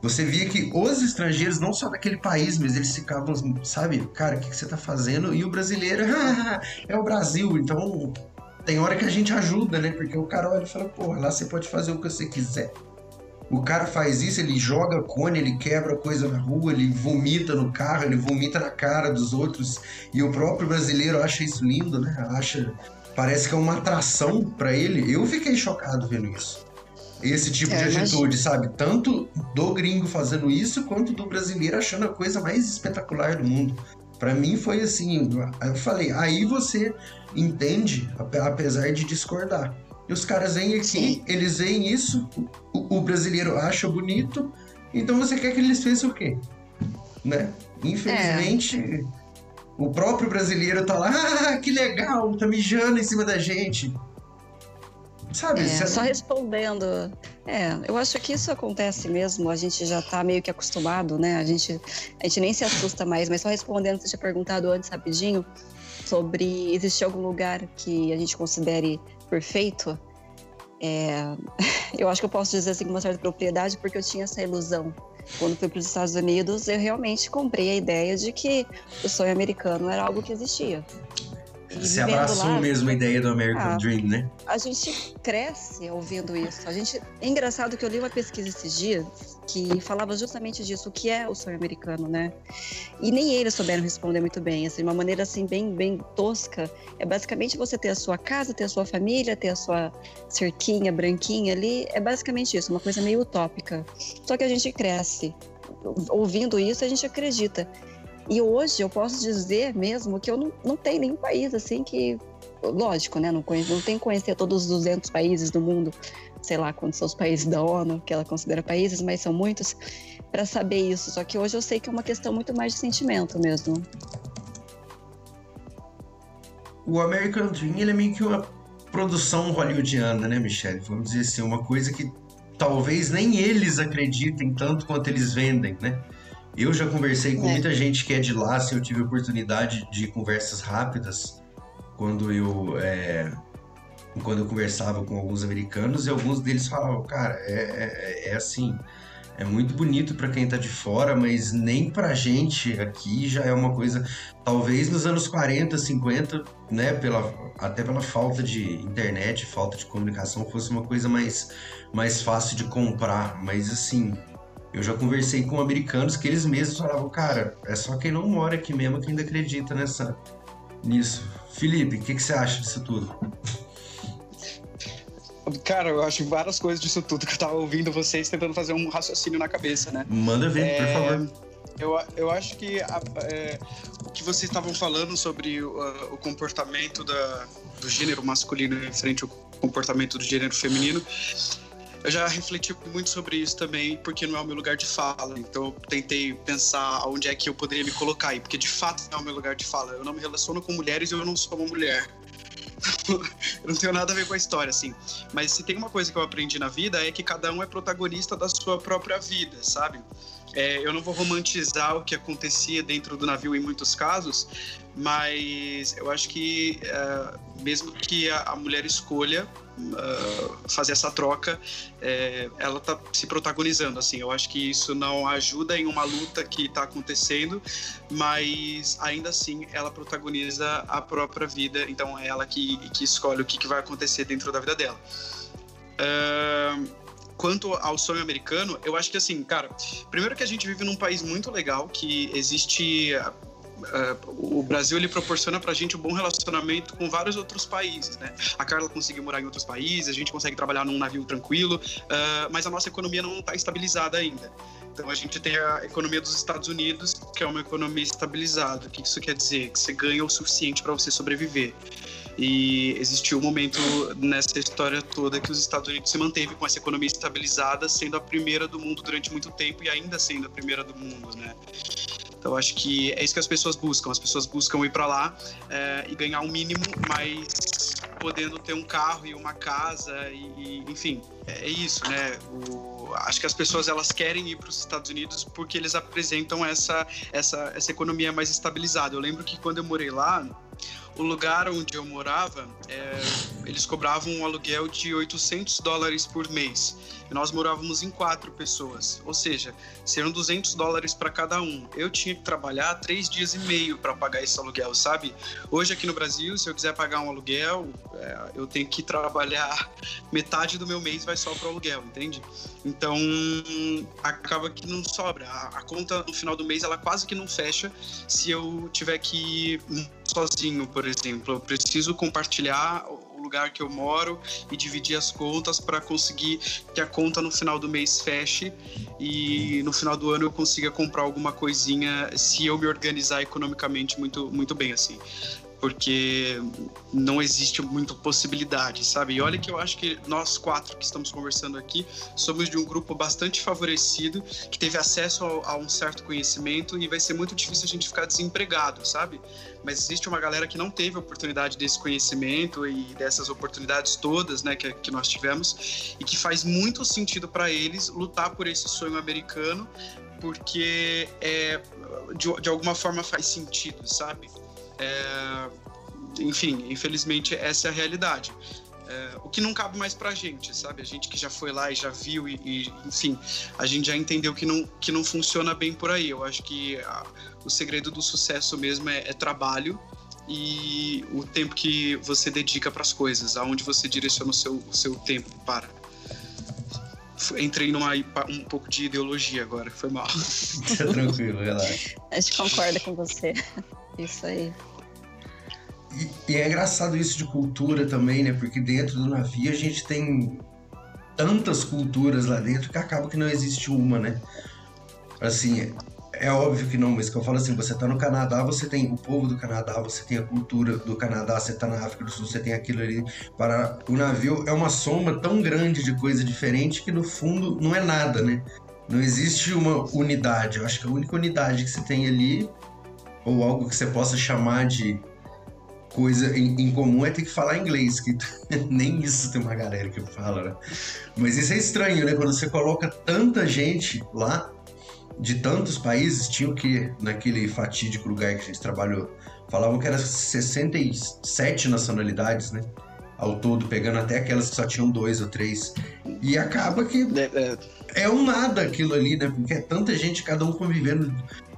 Você via que os estrangeiros, não só daquele país, mas eles ficavam, sabe, cara, o que, que você tá fazendo? E o brasileiro, ah, é o Brasil, então tem hora que a gente ajuda, né? Porque o cara olha e fala, porra, lá você pode fazer o que você quiser. O cara faz isso, ele joga cone, ele quebra coisa na rua, ele vomita no carro, ele vomita na cara dos outros. E o próprio brasileiro acha isso lindo, né? Acha. Parece que é uma atração para ele. Eu fiquei chocado vendo isso esse tipo é, de atitude, mas... sabe? Tanto do gringo fazendo isso, quanto do brasileiro achando a coisa mais espetacular do mundo. Para mim foi assim, eu falei, aí você entende, apesar de discordar. E os caras vêm aqui, Sim. eles veem isso, o, o, brasileiro acha bonito, então você quer que eles façam o quê? Né? Infelizmente, é. o próprio brasileiro tá lá, ah, que legal, tá mijando em cima da gente. Sabe? É, só respondendo. É, eu acho que isso acontece mesmo, a gente já tá meio que acostumado, né? A gente, a gente nem se assusta mais, mas só respondendo, você tinha perguntado antes rapidinho sobre existir algum lugar que a gente considere perfeito. É, eu acho que eu posso dizer assim com uma certa propriedade, porque eu tinha essa ilusão. Quando fui para os Estados Unidos, eu realmente comprei a ideia de que o sonho americano era algo que existia. Você abraçou lá, mesmo a ideia do American ah, Dream, né? A gente cresce ouvindo isso. A gente é engraçado que eu li uma pesquisa esses dias que falava justamente disso, o que é o sonho americano, né? E nem eles souberam responder muito bem, assim, de uma maneira assim bem bem tosca. É basicamente você ter a sua casa, ter a sua família, ter a sua cerquinha branquinha ali, é basicamente isso, uma coisa meio utópica. Só que a gente cresce ouvindo isso, a gente acredita. E hoje eu posso dizer mesmo que eu não, não tenho nenhum país assim que. Lógico, né? Não, conheço, não tenho que conhecer todos os 200 países do mundo, sei lá quantos são os países da ONU, que ela considera países, mas são muitos, para saber isso. Só que hoje eu sei que é uma questão muito mais de sentimento mesmo. O American Dream ele é meio que uma produção hollywoodiana, né, Michelle? Vamos dizer assim, uma coisa que talvez nem eles acreditem tanto quanto eles vendem, né? Eu já conversei com é. muita gente que é de lá, se eu tive oportunidade de conversas rápidas quando eu é, quando eu conversava com alguns americanos e alguns deles falavam, cara, é, é, é assim, é muito bonito para quem tá de fora, mas nem pra gente aqui já é uma coisa, talvez nos anos 40, 50, né, pela, até pela falta de internet, falta de comunicação, fosse uma coisa mais, mais fácil de comprar, mas assim, eu já conversei com americanos que eles mesmos falavam, cara, é só quem não mora aqui mesmo que ainda acredita nessa, nisso. Felipe, o que, que você acha disso tudo? Cara, eu acho várias coisas disso tudo que eu tava ouvindo vocês tentando fazer um raciocínio na cabeça, né? Manda ver, é... por favor. Eu, eu acho que a, é, o que vocês estavam falando sobre o, o comportamento da, do gênero masculino em frente ao comportamento do gênero feminino eu já refleti muito sobre isso também, porque não é o meu lugar de fala. Então eu tentei pensar onde é que eu poderia me colocar aí, porque de fato não é o meu lugar de fala. Eu não me relaciono com mulheres e eu não sou uma mulher. eu não tenho nada a ver com a história, assim. Mas se tem uma coisa que eu aprendi na vida é que cada um é protagonista da sua própria vida, sabe? É, eu não vou romantizar o que acontecia dentro do navio em muitos casos, mas eu acho que uh, mesmo que a, a mulher escolha uh, fazer essa troca, é, ela está se protagonizando. Assim, eu acho que isso não ajuda em uma luta que está acontecendo, mas ainda assim ela protagoniza a própria vida. Então é ela que, que escolhe o que, que vai acontecer dentro da vida dela. Uh, quanto ao sonho americano, eu acho que assim, cara, primeiro que a gente vive num país muito legal, que existe o Brasil ele proporciona para a gente um bom relacionamento com vários outros países, né? A Carla conseguiu morar em outros países, a gente consegue trabalhar num navio tranquilo, uh, mas a nossa economia não está estabilizada ainda. Então a gente tem a economia dos Estados Unidos, que é uma economia estabilizada. O que isso quer dizer? Que você ganha o suficiente para você sobreviver. E existiu um momento nessa história toda que os Estados Unidos se manteve com essa economia estabilizada, sendo a primeira do mundo durante muito tempo e ainda sendo a primeira do mundo, né? Então acho que é isso que as pessoas buscam. As pessoas buscam ir para lá é, e ganhar um mínimo, mas podendo ter um carro e uma casa e, e enfim, é, é isso, né? O, acho que as pessoas elas querem ir para os Estados Unidos porque eles apresentam essa, essa, essa economia mais estabilizada. Eu lembro que quando eu morei lá, o lugar onde eu morava, é, eles cobravam um aluguel de 800 dólares por mês. E nós morávamos em quatro pessoas, ou seja, seriam 200 dólares para cada um. Eu tinha que trabalhar três dias e meio para pagar esse aluguel, sabe? Hoje aqui no Brasil, se eu quiser pagar um aluguel, é, eu tenho que trabalhar metade do meu mês vai só para aluguel, entende? Então acaba que não sobra. A, a conta no final do mês ela quase que não fecha se eu tiver que ir sozinho, por exemplo. Eu preciso compartilhar lugar que eu moro e dividir as contas para conseguir que a conta no final do mês feche e no final do ano eu consiga comprar alguma coisinha se eu me organizar economicamente muito, muito bem assim porque não existe muita possibilidade, sabe? E olha que eu acho que nós quatro que estamos conversando aqui somos de um grupo bastante favorecido, que teve acesso a, a, um certo conhecimento e vai ser muito difícil a gente ficar desempregado, sabe? Mas existe uma galera que não teve a oportunidade desse conhecimento e dessas oportunidades todas, né, que, que nós tivemos, e que faz muito sentido para eles lutar por esse sonho americano, porque é, de, de alguma forma faz sentido, sabe? É, enfim, infelizmente essa é a realidade. É, o que não cabe mais pra gente, sabe? A gente que já foi lá e já viu e, e enfim, a gente já entendeu que não, que não funciona bem por aí. Eu acho que a, o segredo do sucesso mesmo é, é trabalho e o tempo que você dedica para as coisas, aonde você direciona o seu, o seu tempo para. Entrei numa um pouco de ideologia agora, foi mal. Tá tranquilo, relaxa. A gente concorda com você. Isso aí. E, e, é engraçado isso de cultura também, né? Porque dentro do navio a gente tem tantas culturas lá dentro que acaba que não existe uma, né? Assim, é óbvio que não, mas que eu falo assim, você tá no Canadá, você tem o povo do Canadá, você tem a cultura do Canadá, você tá na África do Sul, você tem aquilo ali. Para o navio é uma soma tão grande de coisa diferente que no fundo não é nada, né? Não existe uma unidade. Eu acho que a única unidade que você tem ali, ou algo que você possa chamar de coisa em, em, comum é ter que falar inglês, que nem isso tem uma galera que fala, né? Mas isso é estranho, né? Quando você coloca tanta gente lá, de tantos países, tinha o que naquele fatídico lugar que a gente trabalhou? Falavam que eram 67 nacionalidades, né? Ao todo, pegando até aquelas que só tinham dois ou três. E acaba que é, é, é um nada aquilo ali, né? Porque é tanta gente, cada um convivendo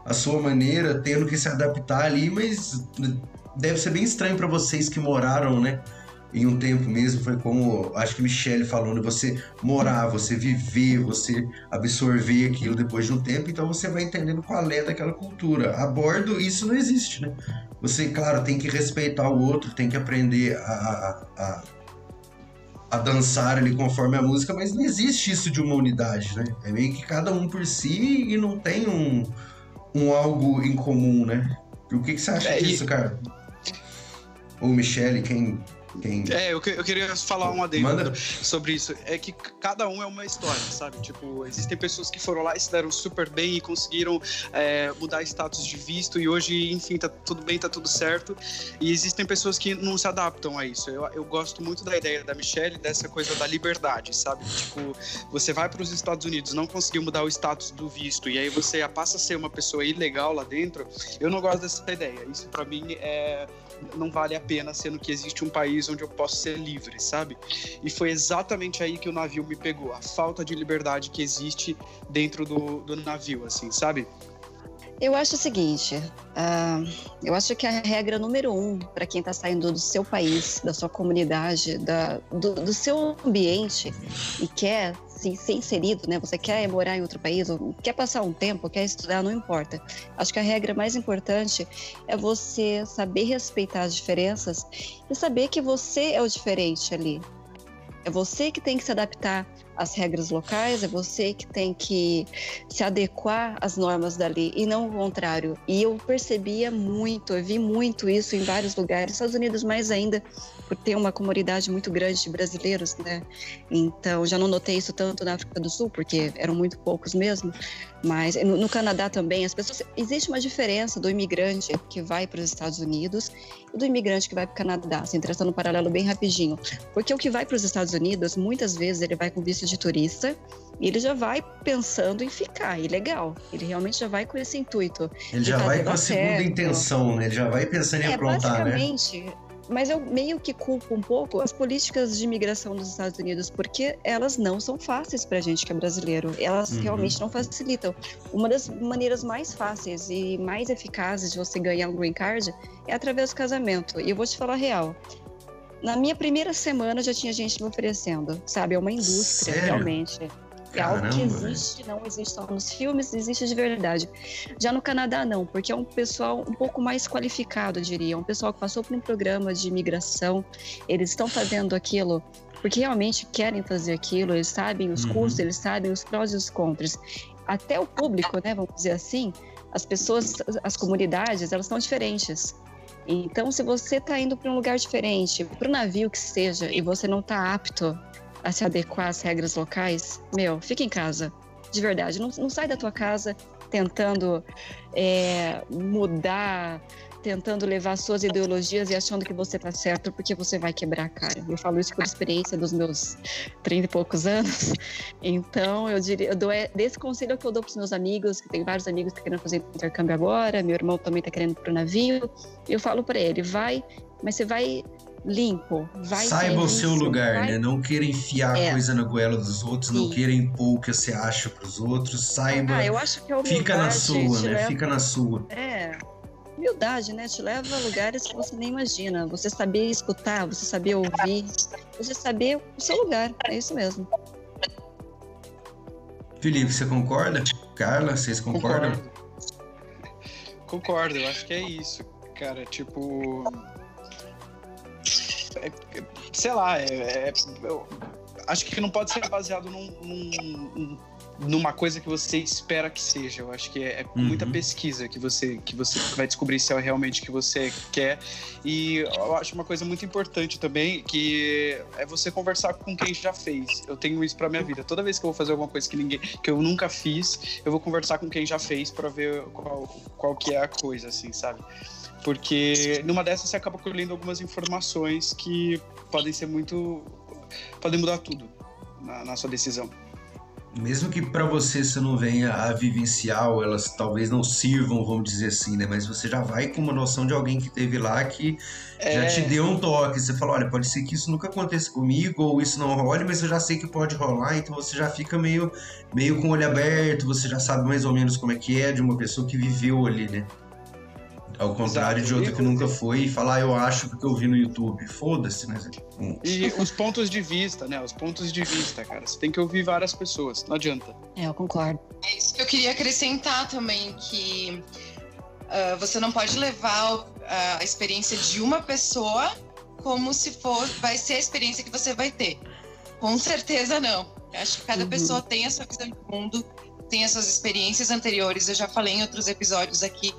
a sua maneira, tendo que se adaptar ali, mas deve ser bem estranho para vocês que moraram, né? em um tempo mesmo, foi como acho que Michelle falou, né? você morar, você viver, você absorver aquilo depois de um tempo, então você vai entendendo qual é daquela cultura. A bordo, isso não existe, né? Você, claro, tem que respeitar o outro, tem que aprender a, a, a dançar ali conforme a música, mas não existe isso de uma unidade, né? É meio que cada um por si e não tem um, um algo em comum, né? O que, que você acha é, disso, e... cara? Ou Michelle, quem É, eu, eu queria falar uma adendo Manda. sobre isso. É que cada um é uma história, sabe? Tipo, existem pessoas que foram lá e se deram super bem e conseguiram é, mudar status de visto e hoje, enfim, tá tudo bem, tá tudo certo. E existem pessoas que não se adaptam a isso. Eu, eu gosto muito da ideia da Michelle, dessa coisa da liberdade, sabe? Tipo, você vai para os Estados Unidos, não conseguiu mudar o status do visto e aí você passa a ser uma pessoa ilegal lá dentro. Eu não gosto dessa ideia. Isso para mim é não vale a pena, sendo que existe um país onde eu posso ser livre, sabe? E foi exatamente aí que o navio me pegou, a falta de liberdade que existe dentro do, do navio, assim, sabe? Eu acho o seguinte, uh, eu acho que a regra número um para quem está saindo do seu país, da sua comunidade, da, do, do seu ambiente e quer se ser inserido, né? Você quer morar em outro país, ou quer passar um tempo, quer estudar, não importa. Acho que a regra mais importante é você saber respeitar as diferenças e saber que você é o diferente ali. É você que tem que se adaptar às regras locais, é você que tem que se adequar às normas dali e não o contrário. E eu percebia muito, eu vi muito isso em vários lugares, Estados Unidos mais ainda, por ter uma comunidade muito grande de brasileiros, né? Então, já não notei isso tanto na África do Sul, porque eram muito poucos mesmo, mas no, no Canadá também, as pessoas existe uma diferença do imigrante que vai para os Estados Unidos e do imigrante que vai para o Canadá, assim, traçando um paralelo bem rapidinho. Porque o que vai para os Estados Unidos, muitas vezes ele vai com visto de turista, e ele já vai pensando em ficar ilegal. Ele realmente já vai com esse intuito. Ele já vai com a segunda intenção, né? Ele já vai pensando em é, aprontar, né? basicamente, né? Mas eu meio que culpo um pouco as políticas de imigração dos Estados Unidos, porque elas não são fáceis para a gente que é brasileiro. Elas uhum. realmente não facilitam. Uma das maneiras mais fáceis e mais eficazes de você ganhar um green card é através do casamento. E eu vou te falar a real. Na minha primeira semana já tinha gente me oferecendo, sabe? É uma indústria, Sério? realmente. É algo que existe, não existe só nos filmes, existe de verdade. Já no Canadá, não, porque é um pessoal um pouco mais qualificado, eu diria. Um pessoal que passou por um programa de imigração, eles estão fazendo aquilo porque realmente querem fazer aquilo, eles sabem os uhum. custos, eles sabem os prós e os contras. Até o público, né, vamos dizer assim, as pessoas, as comunidades, elas estão diferentes. Então, se você está indo para um lugar diferente, para o navio que seja, e você não está apto a se adequar às regras locais, meu, fica em casa. De verdade, não, não sai da tua casa tentando é, mudar, tentando levar suas ideologias e achando que você tá certo porque você vai quebrar a cara. Eu falo isso por experiência dos meus 30 e poucos anos. Então, eu diria, eu dou é, desse conselho que eu dou pros meus amigos, que tem vários amigos que estão querendo fazer intercâmbio agora, meu irmão também tá querendo ir pro navio. Eu falo para ele, vai, mas você vai limpo. Vai Saiba o seu lugar, vai... né? Não queira enfiar é. coisa na goela dos outros, Sim. não queira impor o que você acha para os outros. Saiba. Ah, eu acho que é Fica na sua, né? Fica na sua. É. humildade, né? Te leva a lugares que você nem imagina. Você saber escutar, você saber ouvir, você saber o seu lugar. É isso mesmo. Felipe, você concorda? Carla, vocês concordam? Concordo. Concordo, eu acho que é isso, cara. Tipo. é- sei lá, é, é- eu acho que não pode ser baseado num- num- numa coisa que você espera que seja. Eu acho que é, é com muita Uhum. pesquisa que você, que você vai descobrir se é realmente o que você quer. E eu acho uma coisa muito importante também que é você conversar com quem já fez. Eu tenho isso pra minha vida. Toda vez que eu vou fazer alguma coisa que ninguém, que eu nunca fiz, eu vou conversar com quem já fez pra ver qual, qual que é a coisa, assim, sabe? Porque numa dessas você acaba colhendo algumas informações que podem ser muito. podem mudar tudo na, na sua decisão. Mesmo que pra você você não venha a vivenciar, ou elas talvez não sirvam, vamos dizer assim, né? Mas você já vai com uma noção de alguém que teve lá que já É. te deu um toque. Você fala, olha, pode ser que isso nunca aconteça comigo, ou isso não role, mas eu já sei que pode rolar, então você já fica meio, meio com o olho aberto, você já sabe mais ou menos como é que é de uma pessoa que viveu ali, né? Ao contrário Exato. de outra E que nunca foi e falar, ah, eu acho porque eu vi no YouTube. Foda-se, né? E os pontos de vista, né? Os pontos de vista, cara. Você tem que ouvir várias pessoas. Não adianta. É, eu concordo. É isso que eu queria acrescentar também, que ah, você não pode levar o- a experiência de uma pessoa como se for, vai ser a experiência que você vai ter. Com certeza não. Eu acho que cada Uhum. pessoa tem a sua visão de mundo, tem as suas experiências anteriores. Eu já falei em outros episódios aqui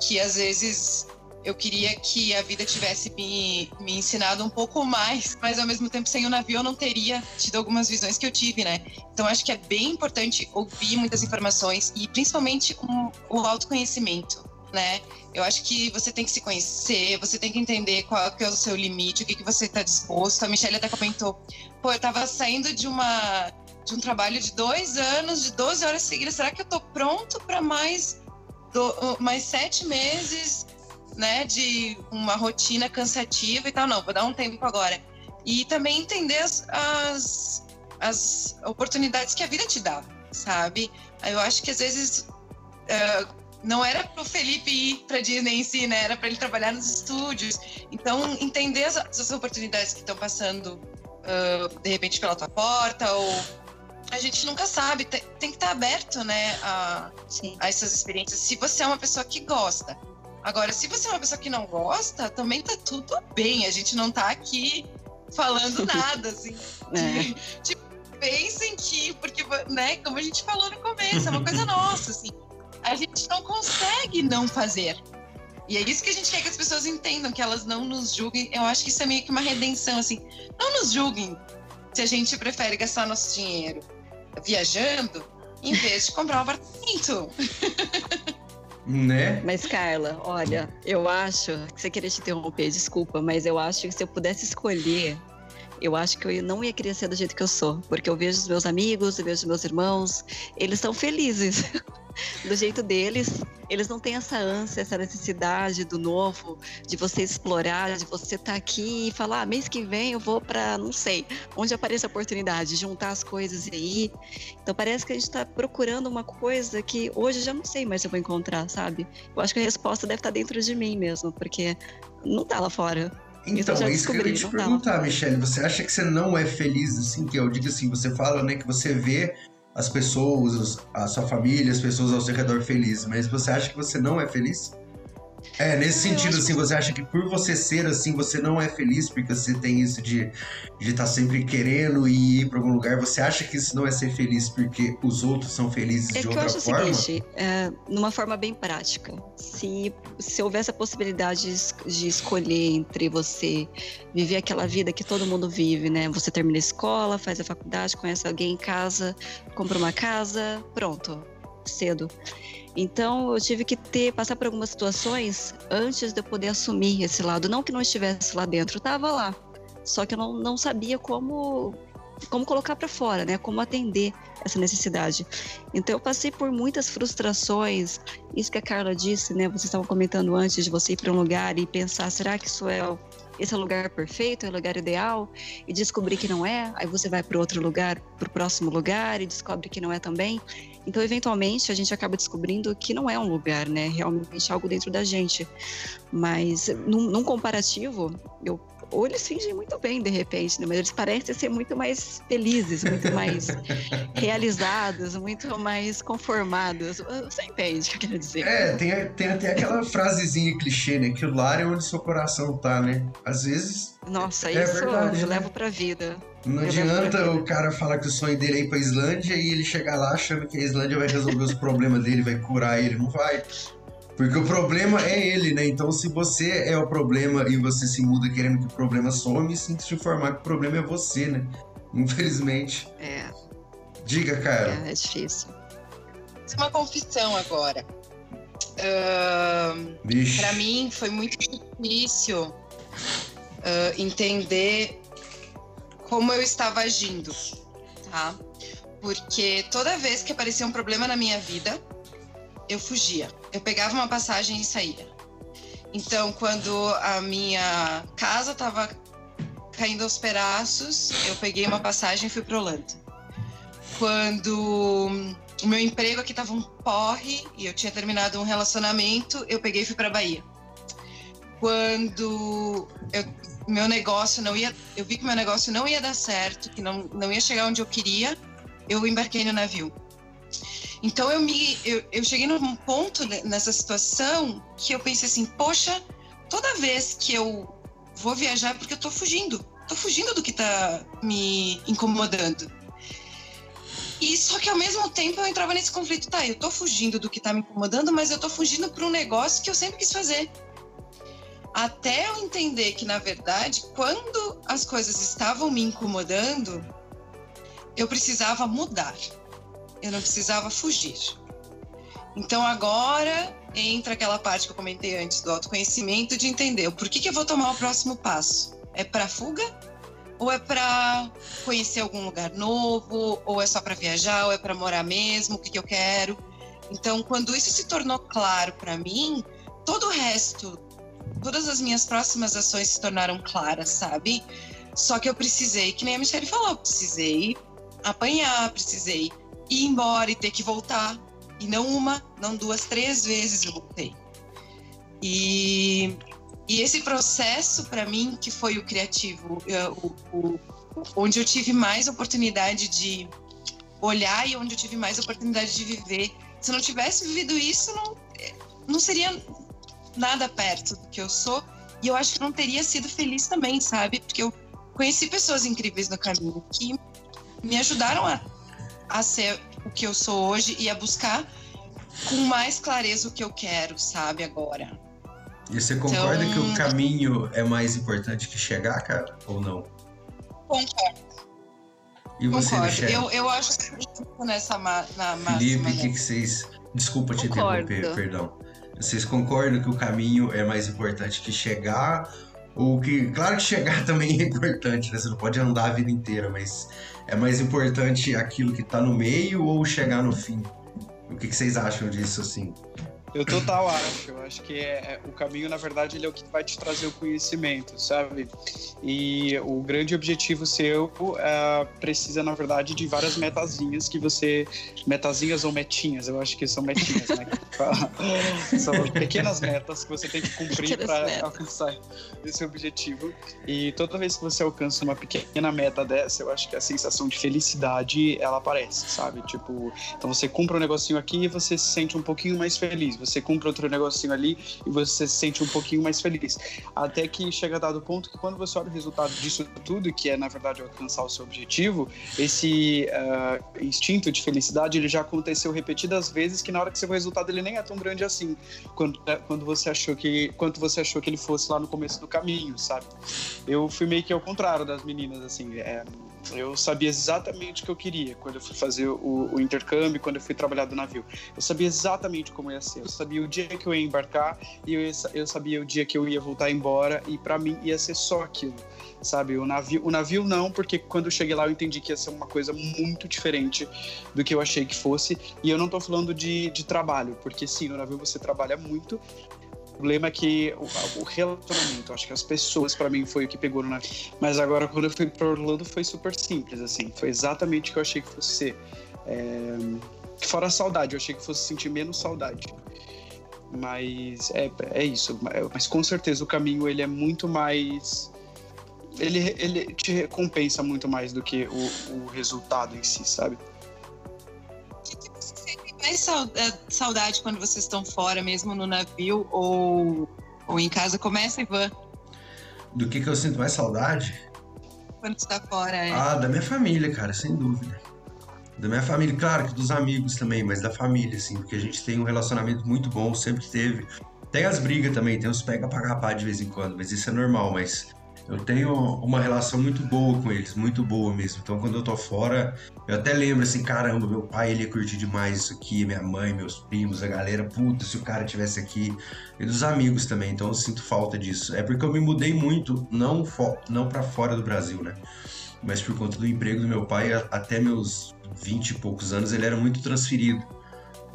que às vezes eu queria que a vida tivesse me, me ensinado um pouco mais, mas ao mesmo tempo sem o navio eu não teria tido algumas visões que eu tive, né? Então acho que é bem importante ouvir muitas informações e principalmente um- o autoconhecimento, né? Eu acho que você tem que se conhecer, você tem que entender qual que é o seu limite, o que, que você está disposto. A Michelle até comentou, pô, eu tava saindo de uma de um trabalho de dois anos, de 12 horas seguidas. Será que eu tô pronto para mais do- mais sete meses, né, de uma rotina cansativa e tal? Não, vou dar um tempo agora. E também entender as, as, as oportunidades que a vida te dá, sabe? Eu acho que às vezes eh, não era pro Felipe ir pra Disney em si, né? Era para ele trabalhar nos estúdios. Então, entender as, as oportunidades que estão passando, ah, de repente, pela tua porta, ou a gente nunca sabe. Tem, tem que estar aberto, né, a, Sim. a essas experiências. Se você é uma pessoa que gosta. Agora, se você é uma pessoa que não gosta, também tá tudo bem. A gente não tá aqui falando nada, assim. É. Tipo, pensem que, porque, né, como a gente falou no começo, é uma coisa nossa, assim. A gente não consegue não fazer. E é isso que a gente quer que as pessoas entendam, que elas não nos julguem. Eu acho que isso é meio que uma redenção, assim. Não nos julguem se a gente prefere gastar nosso dinheiro viajando em vez de comprar um apartamento. Né? Mas, Carla, olha, eu acho que você queria te interromper, desculpa, mas eu acho que se eu pudesse escolher, eu acho que eu não ia querer ser do jeito que eu sou. Porque eu vejo os meus amigos, eu vejo os meus irmãos, eles são felizes do jeito deles. Eles não têm essa ânsia, essa necessidade do novo, de você explorar, de você estar aqui e falar, ah, mês que vem eu vou para não sei, onde apareça a oportunidade, juntar as coisas e ir. Então parece que a gente está procurando uma coisa que hoje eu já não sei mais se eu vou encontrar, sabe? Eu acho que a resposta deve estar dentro de mim mesmo, porque não tá lá fora. Isso Então, já é isso que eu ia te dá. perguntar, Michelle. Você acha que você não é feliz, assim? Que eu digo assim, você fala, né, que você vê as pessoas, a sua família, as pessoas ao seu redor felizes, mas você acha que você não é feliz? É, nesse É, eu sentido, assim, você acha que por você ser assim, você não é feliz porque você tem isso de de estar sempre querendo ir para algum lugar? Você acha que isso não é ser feliz porque os outros são felizes É de que eu outra acho forma? o seguinte, é, numa forma bem prática, se, se houvesse a possibilidade de, de escolher entre você viver aquela vida que todo mundo vive, né? Você termina a escola, faz a faculdade, conhece alguém em casa, compra uma casa, pronto, cedo. Então eu tive que ter passar por algumas situações antes de eu poder assumir esse lado, não que não estivesse lá dentro, estava lá, só que eu não, não sabia como como colocar para fora, né? Como atender essa necessidade. Então eu passei por muitas frustrações. Isso que a Carla disse, né? Vocês estavam comentando antes de você ir para um lugar e pensar, será que isso é esse é o lugar perfeito, é o lugar ideal, e descobrir que não é, aí você vai para outro lugar, para o próximo lugar e descobre que não é também. Então, eventualmente, a gente acaba descobrindo que não é um lugar, né? Realmente algo dentro da gente. Mas, num, num comparativo, eu ou eles fingem muito bem de repente, né? mas eles parecem ser muito mais felizes, muito mais realizados, muito mais conformados. Você entende o que eu quero dizer? É, tem, tem até aquela frasezinha clichê, né? Que o lar é onde seu coração tá, né? Às vezes. Nossa, é isso verdade, eu né? levo pra vida. Não eu adianta o cara falar que o sonho dele é ir pra Islândia e ele chegar lá achando que a Islândia vai resolver os problemas dele, vai curar ele. Não vai. Porque o problema é ele, né? Então, se você é o problema e você se muda querendo que o problema some, sinta se informar que o problema é você, né? Infelizmente. É. Diga, cara. É, é difícil. Uma confissão agora. Uh, para mim foi muito difícil uh, entender como eu estava agindo, tá? Porque toda vez que aparecia um problema na minha vida, eu fugia. Eu pegava uma passagem e saía. Então, quando a minha casa estava caindo aos pedaços, eu peguei uma passagem e fui para Holanda. Quando o meu emprego aqui estava um porre e eu tinha terminado um relacionamento, eu peguei e fui para Bahia. Quando eu, meu negócio não ia, eu vi que meu negócio não ia dar certo, que não, não ia chegar onde eu queria, eu embarquei no navio. Então eu me eu, eu cheguei num ponto nessa situação que eu pensei assim, poxa, toda vez que eu vou viajar é porque eu tô fugindo. Tô fugindo do que tá me incomodando. E só que ao mesmo tempo eu entrava nesse conflito, tá, eu tô fugindo do que tá me incomodando, mas eu tô fugindo para um negócio que eu sempre quis fazer. Até eu entender que, na verdade, quando as coisas estavam me incomodando, eu precisava mudar eu não precisava fugir. Então agora entra aquela parte que eu comentei antes do autoconhecimento de entender o porquê que eu vou tomar o próximo passo. É para fuga ou é para conhecer algum lugar novo, ou é só para viajar, ou é para morar mesmo, o que, que eu quero. Então, quando isso se tornou claro para mim, todo o resto, todas as minhas próximas ações se tornaram claras, sabe? Só que eu precisei, que nem a Michelle falou, precisei apanhar, precisei ir embora e ter que voltar. E não uma, não duas, três vezes eu voltei. E, e esse processo, para mim, que foi o criativo, o, o, onde eu tive mais oportunidade de olhar e onde eu tive mais oportunidade de viver. Se eu não tivesse vivido isso, não, não seria nada perto do que eu sou. E eu acho que não teria sido feliz também, sabe? Porque eu conheci pessoas incríveis no caminho que me ajudaram a a ser o que eu sou hoje e a buscar com mais clareza o que eu quero, sabe, agora. E você concorda então... que o caminho é mais importante que chegar, cara? Ou não? Concordo. E você, Concordo. Michelle? Eu, eu acho que nessa na Felipe, o que, que vocês... Desculpa te Concordo. interromper, perdão. Vocês concordam que o caminho é mais importante que chegar? Ou que... Claro que chegar também é importante, né? Você não pode andar a vida inteira, mas é mais importante aquilo que está no meio ou chegar no fim? O que, que vocês acham disso, assim? Eu total acho. Eu acho que é, é, o caminho, na verdade, ele é o que vai te trazer o conhecimento, sabe? E o grande objetivo seu é, precisa, na verdade, de várias metazinhas que você. Metazinhas ou metinhas, eu acho que são metinhas, né? são pequenas metas que você tem que cumprir para alcançar esse objetivo. E toda vez que você alcança uma pequena meta dessa, eu acho que a sensação de felicidade ela aparece, sabe? Tipo, então você cumpre um negocinho aqui e você se sente um pouquinho mais feliz você cumpre outro negocinho ali e você se sente um pouquinho mais feliz. Até que chega a dado ponto que quando você olha o resultado disso tudo, que é na verdade alcançar o seu objetivo, esse uh, instinto de felicidade ele já aconteceu repetidas vezes que na hora que você vê o resultado ele nem é tão grande assim quando, né, quando você achou que quanto você achou que ele fosse lá no começo do caminho, sabe? Eu fui meio que ao contrário das meninas assim, é, eu sabia exatamente o que eu queria quando eu fui fazer o, o, intercâmbio, quando eu fui trabalhar do navio. Eu sabia exatamente como ia ser. Eu sabia o dia que eu ia embarcar e eu, ia, eu sabia o dia que eu ia voltar embora e para mim ia ser só aquilo, sabe? O navio, o navio não, porque quando eu cheguei lá eu entendi que ia ser uma coisa muito diferente do que eu achei que fosse. E eu não tô falando de, de trabalho, porque sim, no navio você trabalha muito, problema é que o, o relacionamento, acho que as pessoas para mim foi o que pegou navio. Mas agora quando eu fui para Orlando foi super simples, assim, foi exatamente o que eu achei que fosse ser. É... Fora a saudade, eu achei que fosse sentir menos saudade. Mas é, é isso. Mas com certeza o caminho ele é muito mais. Ele, ele te recompensa muito mais do que o, o resultado em si, sabe? Mais é, saudade quando vocês estão fora, mesmo no navio ou, ou em casa? Começa, Ivan. Do que, que eu sinto mais saudade? Quando você tá fora, é. Ah, da minha família, cara, sem dúvida. Da minha família, claro que dos amigos também, mas da família, assim, porque a gente tem um relacionamento muito bom, sempre teve. Tem as brigas também, tem os pega pra capar de vez em quando, mas isso é normal, mas eu tenho uma relação muito boa com eles, muito boa mesmo. Então, quando eu tô fora, eu até lembro assim, caramba, meu pai ele curtir demais isso aqui, minha mãe, meus primos, a galera, puta, se o cara tivesse aqui. E dos amigos também, então eu sinto falta disso. É porque eu me mudei muito, não, não para fora do Brasil, né? Mas por conta do emprego do meu pai, até meus 20 e poucos anos, ele era muito transferido.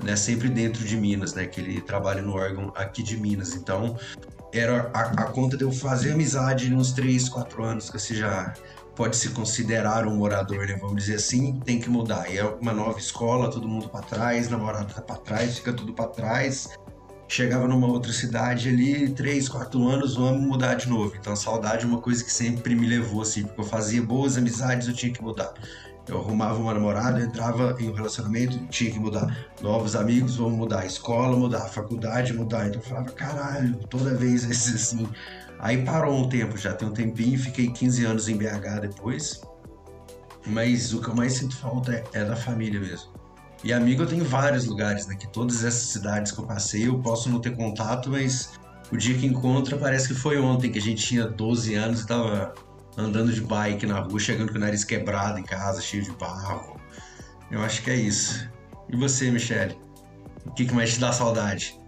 Né, sempre dentro de Minas, né, que ele trabalha no órgão aqui de Minas. Então, era a, a conta de eu fazer amizade nos 3, 4 anos, que você já pode se considerar um morador, né? Vamos dizer assim, tem que mudar. E é uma nova escola, todo mundo para trás, namorado tá para trás, fica tudo para trás. Chegava numa outra cidade ali, 3, 4 anos, vamos mudar de novo. Então saudade é uma coisa que sempre me levou assim, porque eu fazia boas amizades, eu tinha que mudar. Eu arrumava uma namorada, entrava em um relacionamento, tinha que mudar. Novos amigos, vamos mudar. A escola, mudar. A faculdade, mudar. Então eu falava, caralho, toda vez assim. Aí parou um tempo, já tem um tempinho, fiquei 15 anos em BH depois. Mas o que eu mais sinto falta é, é da família mesmo. E amigo eu tenho vários lugares, né? Que todas essas cidades que eu passei eu posso não ter contato, mas o dia que encontra parece que foi ontem, que a gente tinha 12 anos e tava andando de bike na rua, chegando com o nariz quebrado em casa, cheio de barro. Eu acho que é isso. E você, Michele? O que, mais te dá saudade?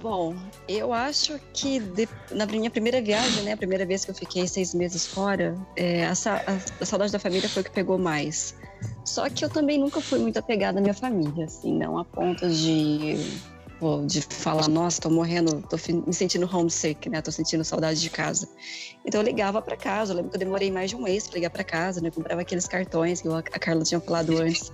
Bom, eu acho que de, na minha primeira viagem, né, a primeira vez que eu fiquei seis meses fora, é, a, a, a, saudade da família foi o que pegou mais. Só que eu também nunca fui muito apegada à minha família, assim, não a ponto de de falar, nossa, tô morrendo, tô me sentindo homesick, né? Tô sentindo saudade de casa. Então eu ligava para casa, eu lembro que eu demorei mais de um mês para ligar para casa, né? Comprava aqueles cartões que a Carla tinha falado antes,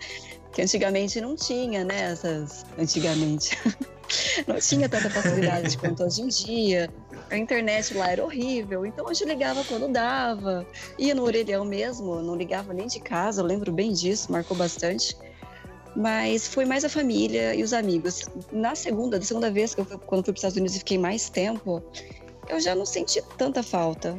que antigamente não tinha, né? Essas. Antigamente. não tinha tanta facilidade quanto hoje em dia. A internet lá era horrível, então gente ligava quando dava. Ia no orelhão mesmo, não ligava nem de casa, eu lembro bem disso, marcou bastante mas foi mais a família e os amigos. Na segunda, da segunda vez que eu fui, quando fui para os Estados Unidos e fiquei mais tempo, eu já não senti tanta falta.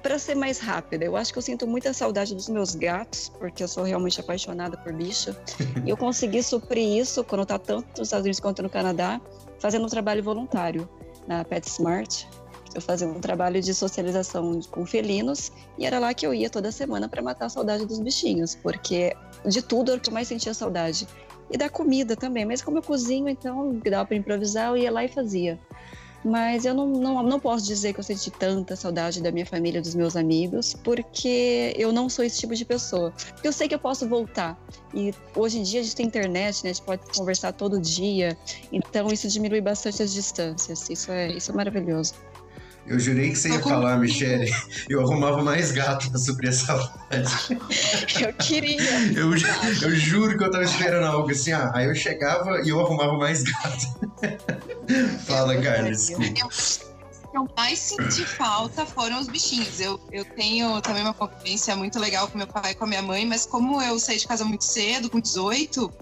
Para ser mais rápida, eu acho que eu sinto muita saudade dos meus gatos, porque eu sou realmente apaixonada por bicho. e eu consegui suprir isso quando tá tanto nos Estados Unidos quanto no Canadá, fazendo um trabalho voluntário na PetSmart. Eu fazia um trabalho de socialização com felinos e era lá que eu ia toda semana para matar a saudade dos bichinhos, porque de tudo era o que eu mais sentia saudade. E da comida também, mas como eu cozinho, então dava para improvisar, eu ia lá e fazia. Mas eu não, não, não posso dizer que eu senti tanta saudade da minha família, dos meus amigos, porque eu não sou esse tipo de pessoa. Eu sei que eu posso voltar. E hoje em dia a gente tem internet, né? A gente pode conversar todo dia. Então isso diminui bastante as distâncias. Isso é, isso é maravilhoso. Eu jurei que você ia falar, Michele. Eu arrumava mais gato pra suprir essa vontade. Eu queria. Eu, eu juro que eu tava esperando algo assim. Ah, aí eu chegava e eu arrumava mais gato. Fala, Carlos, desculpa eu mais senti falta foram os bichinhos. Eu, eu tenho também uma convivência muito legal com meu pai e com a minha mãe, mas como eu saí de casa muito cedo, com 18,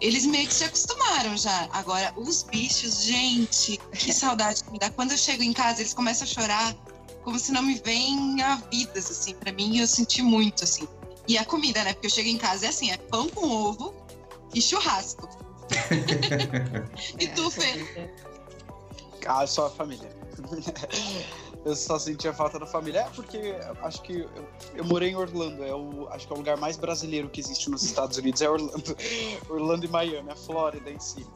eles meio que se acostumaram já. Agora, os bichos, gente, que saudade que me dá. Quando eu chego em casa, eles começam a chorar como se não me vêm a vidas, assim. Pra mim, eu senti muito, assim. E a comida, né? Porque eu chego em casa é assim, é pão com ovo e churrasco. e tu, Fê? Ah, só a família. eu só sentia falta da família. É porque acho que eu, eu, morei em Orlando, é o, acho que é o lugar mais brasileiro que existe nos Estados Unidos, é Orlando. Orlando e Miami, a Flórida em si.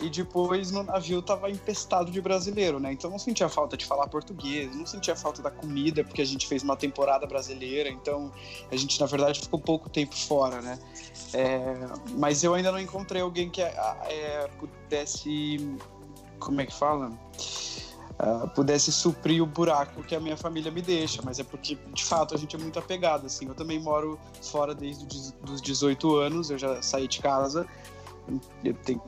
E depois no navio tava empestado de brasileiro, né? Então não sentia falta de falar português, não sentia falta da comida, porque a gente fez uma temporada brasileira, então a gente na verdade ficou pouco tempo fora, né? É, mas eu ainda não encontrei alguém que é, é, pudesse como é que fala? Uh, pudesse suprir o buraco que a minha família me deixa, mas é porque de fato a gente é muito apegado assim. Eu também moro fora desde os 18 anos, eu já saí de casa. Tenho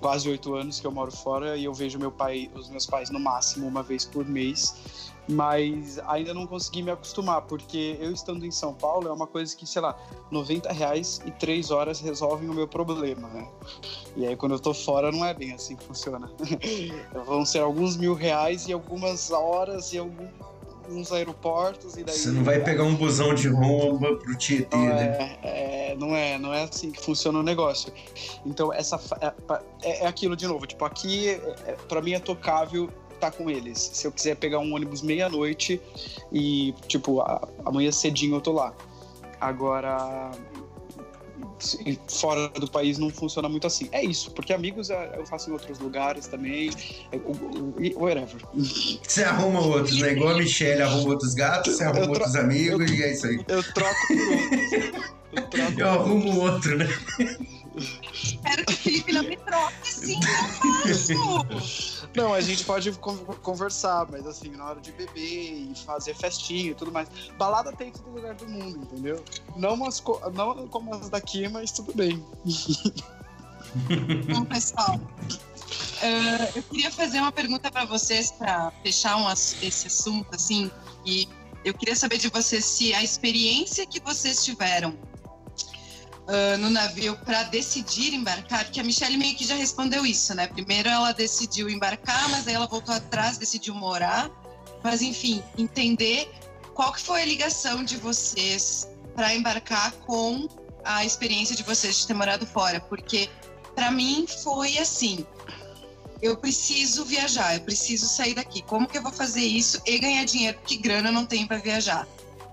quase oito anos que eu moro fora e eu vejo meu pai, os meus pais no máximo uma vez por mês mas ainda não consegui me acostumar, porque eu estando em São Paulo é uma coisa que, sei lá, 90 reais e 3 horas resolvem o meu problema, né? E aí quando eu tô fora não é bem assim que funciona. Vão ser alguns mil reais e algumas horas e alguns aeroportos e daí... Você não vai pegar um busão de Roma pro Tietê, não né? É, é, não é, não é assim que funciona o negócio. Então essa é, é, é aquilo de novo, tipo, aqui é, é para mim é tocável estar com eles. Se eu quiser pegar um ônibus meia-noite e, tipo, amanhã cedinho eu tô lá. Agora, fora do país não funciona muito assim. É isso, porque amigos é, eu faço em outros lugares também, é, whatever. Você arruma outros, né? Igual a Michelle arruma outros gatos, você arruma outros amigos eu, e é isso aí. Eu troco por outros. Eu, troco eu arrumo outro, né? Espero que o Felipe não me troque, sim, eu faço. Não, a gente pode conversar, mas assim, na hora de beber e fazer festinha e tudo mais. Balada tem em todo lugar do mundo, entendeu? Não, umas, não como as daqui, mas tudo bem. Bom, pessoal, uh, eu queria fazer uma pergunta para vocês para fechar um, esse assunto, assim, e eu queria saber de vocês se a experiência que vocês tiveram uh, no navio para decidir embarcar, porque a Michelle meio que já respondeu isso, né? Primeiro ela decidiu embarcar, mas aí ela voltou atrás, decidiu morar. Mas enfim, entender qual que foi a ligação de vocês para embarcar com a experiência de vocês de ter morado fora, porque para mim foi assim, eu preciso viajar, eu preciso sair daqui. Como que eu vou fazer isso e ganhar dinheiro? Porque grana eu não tenho para viajar.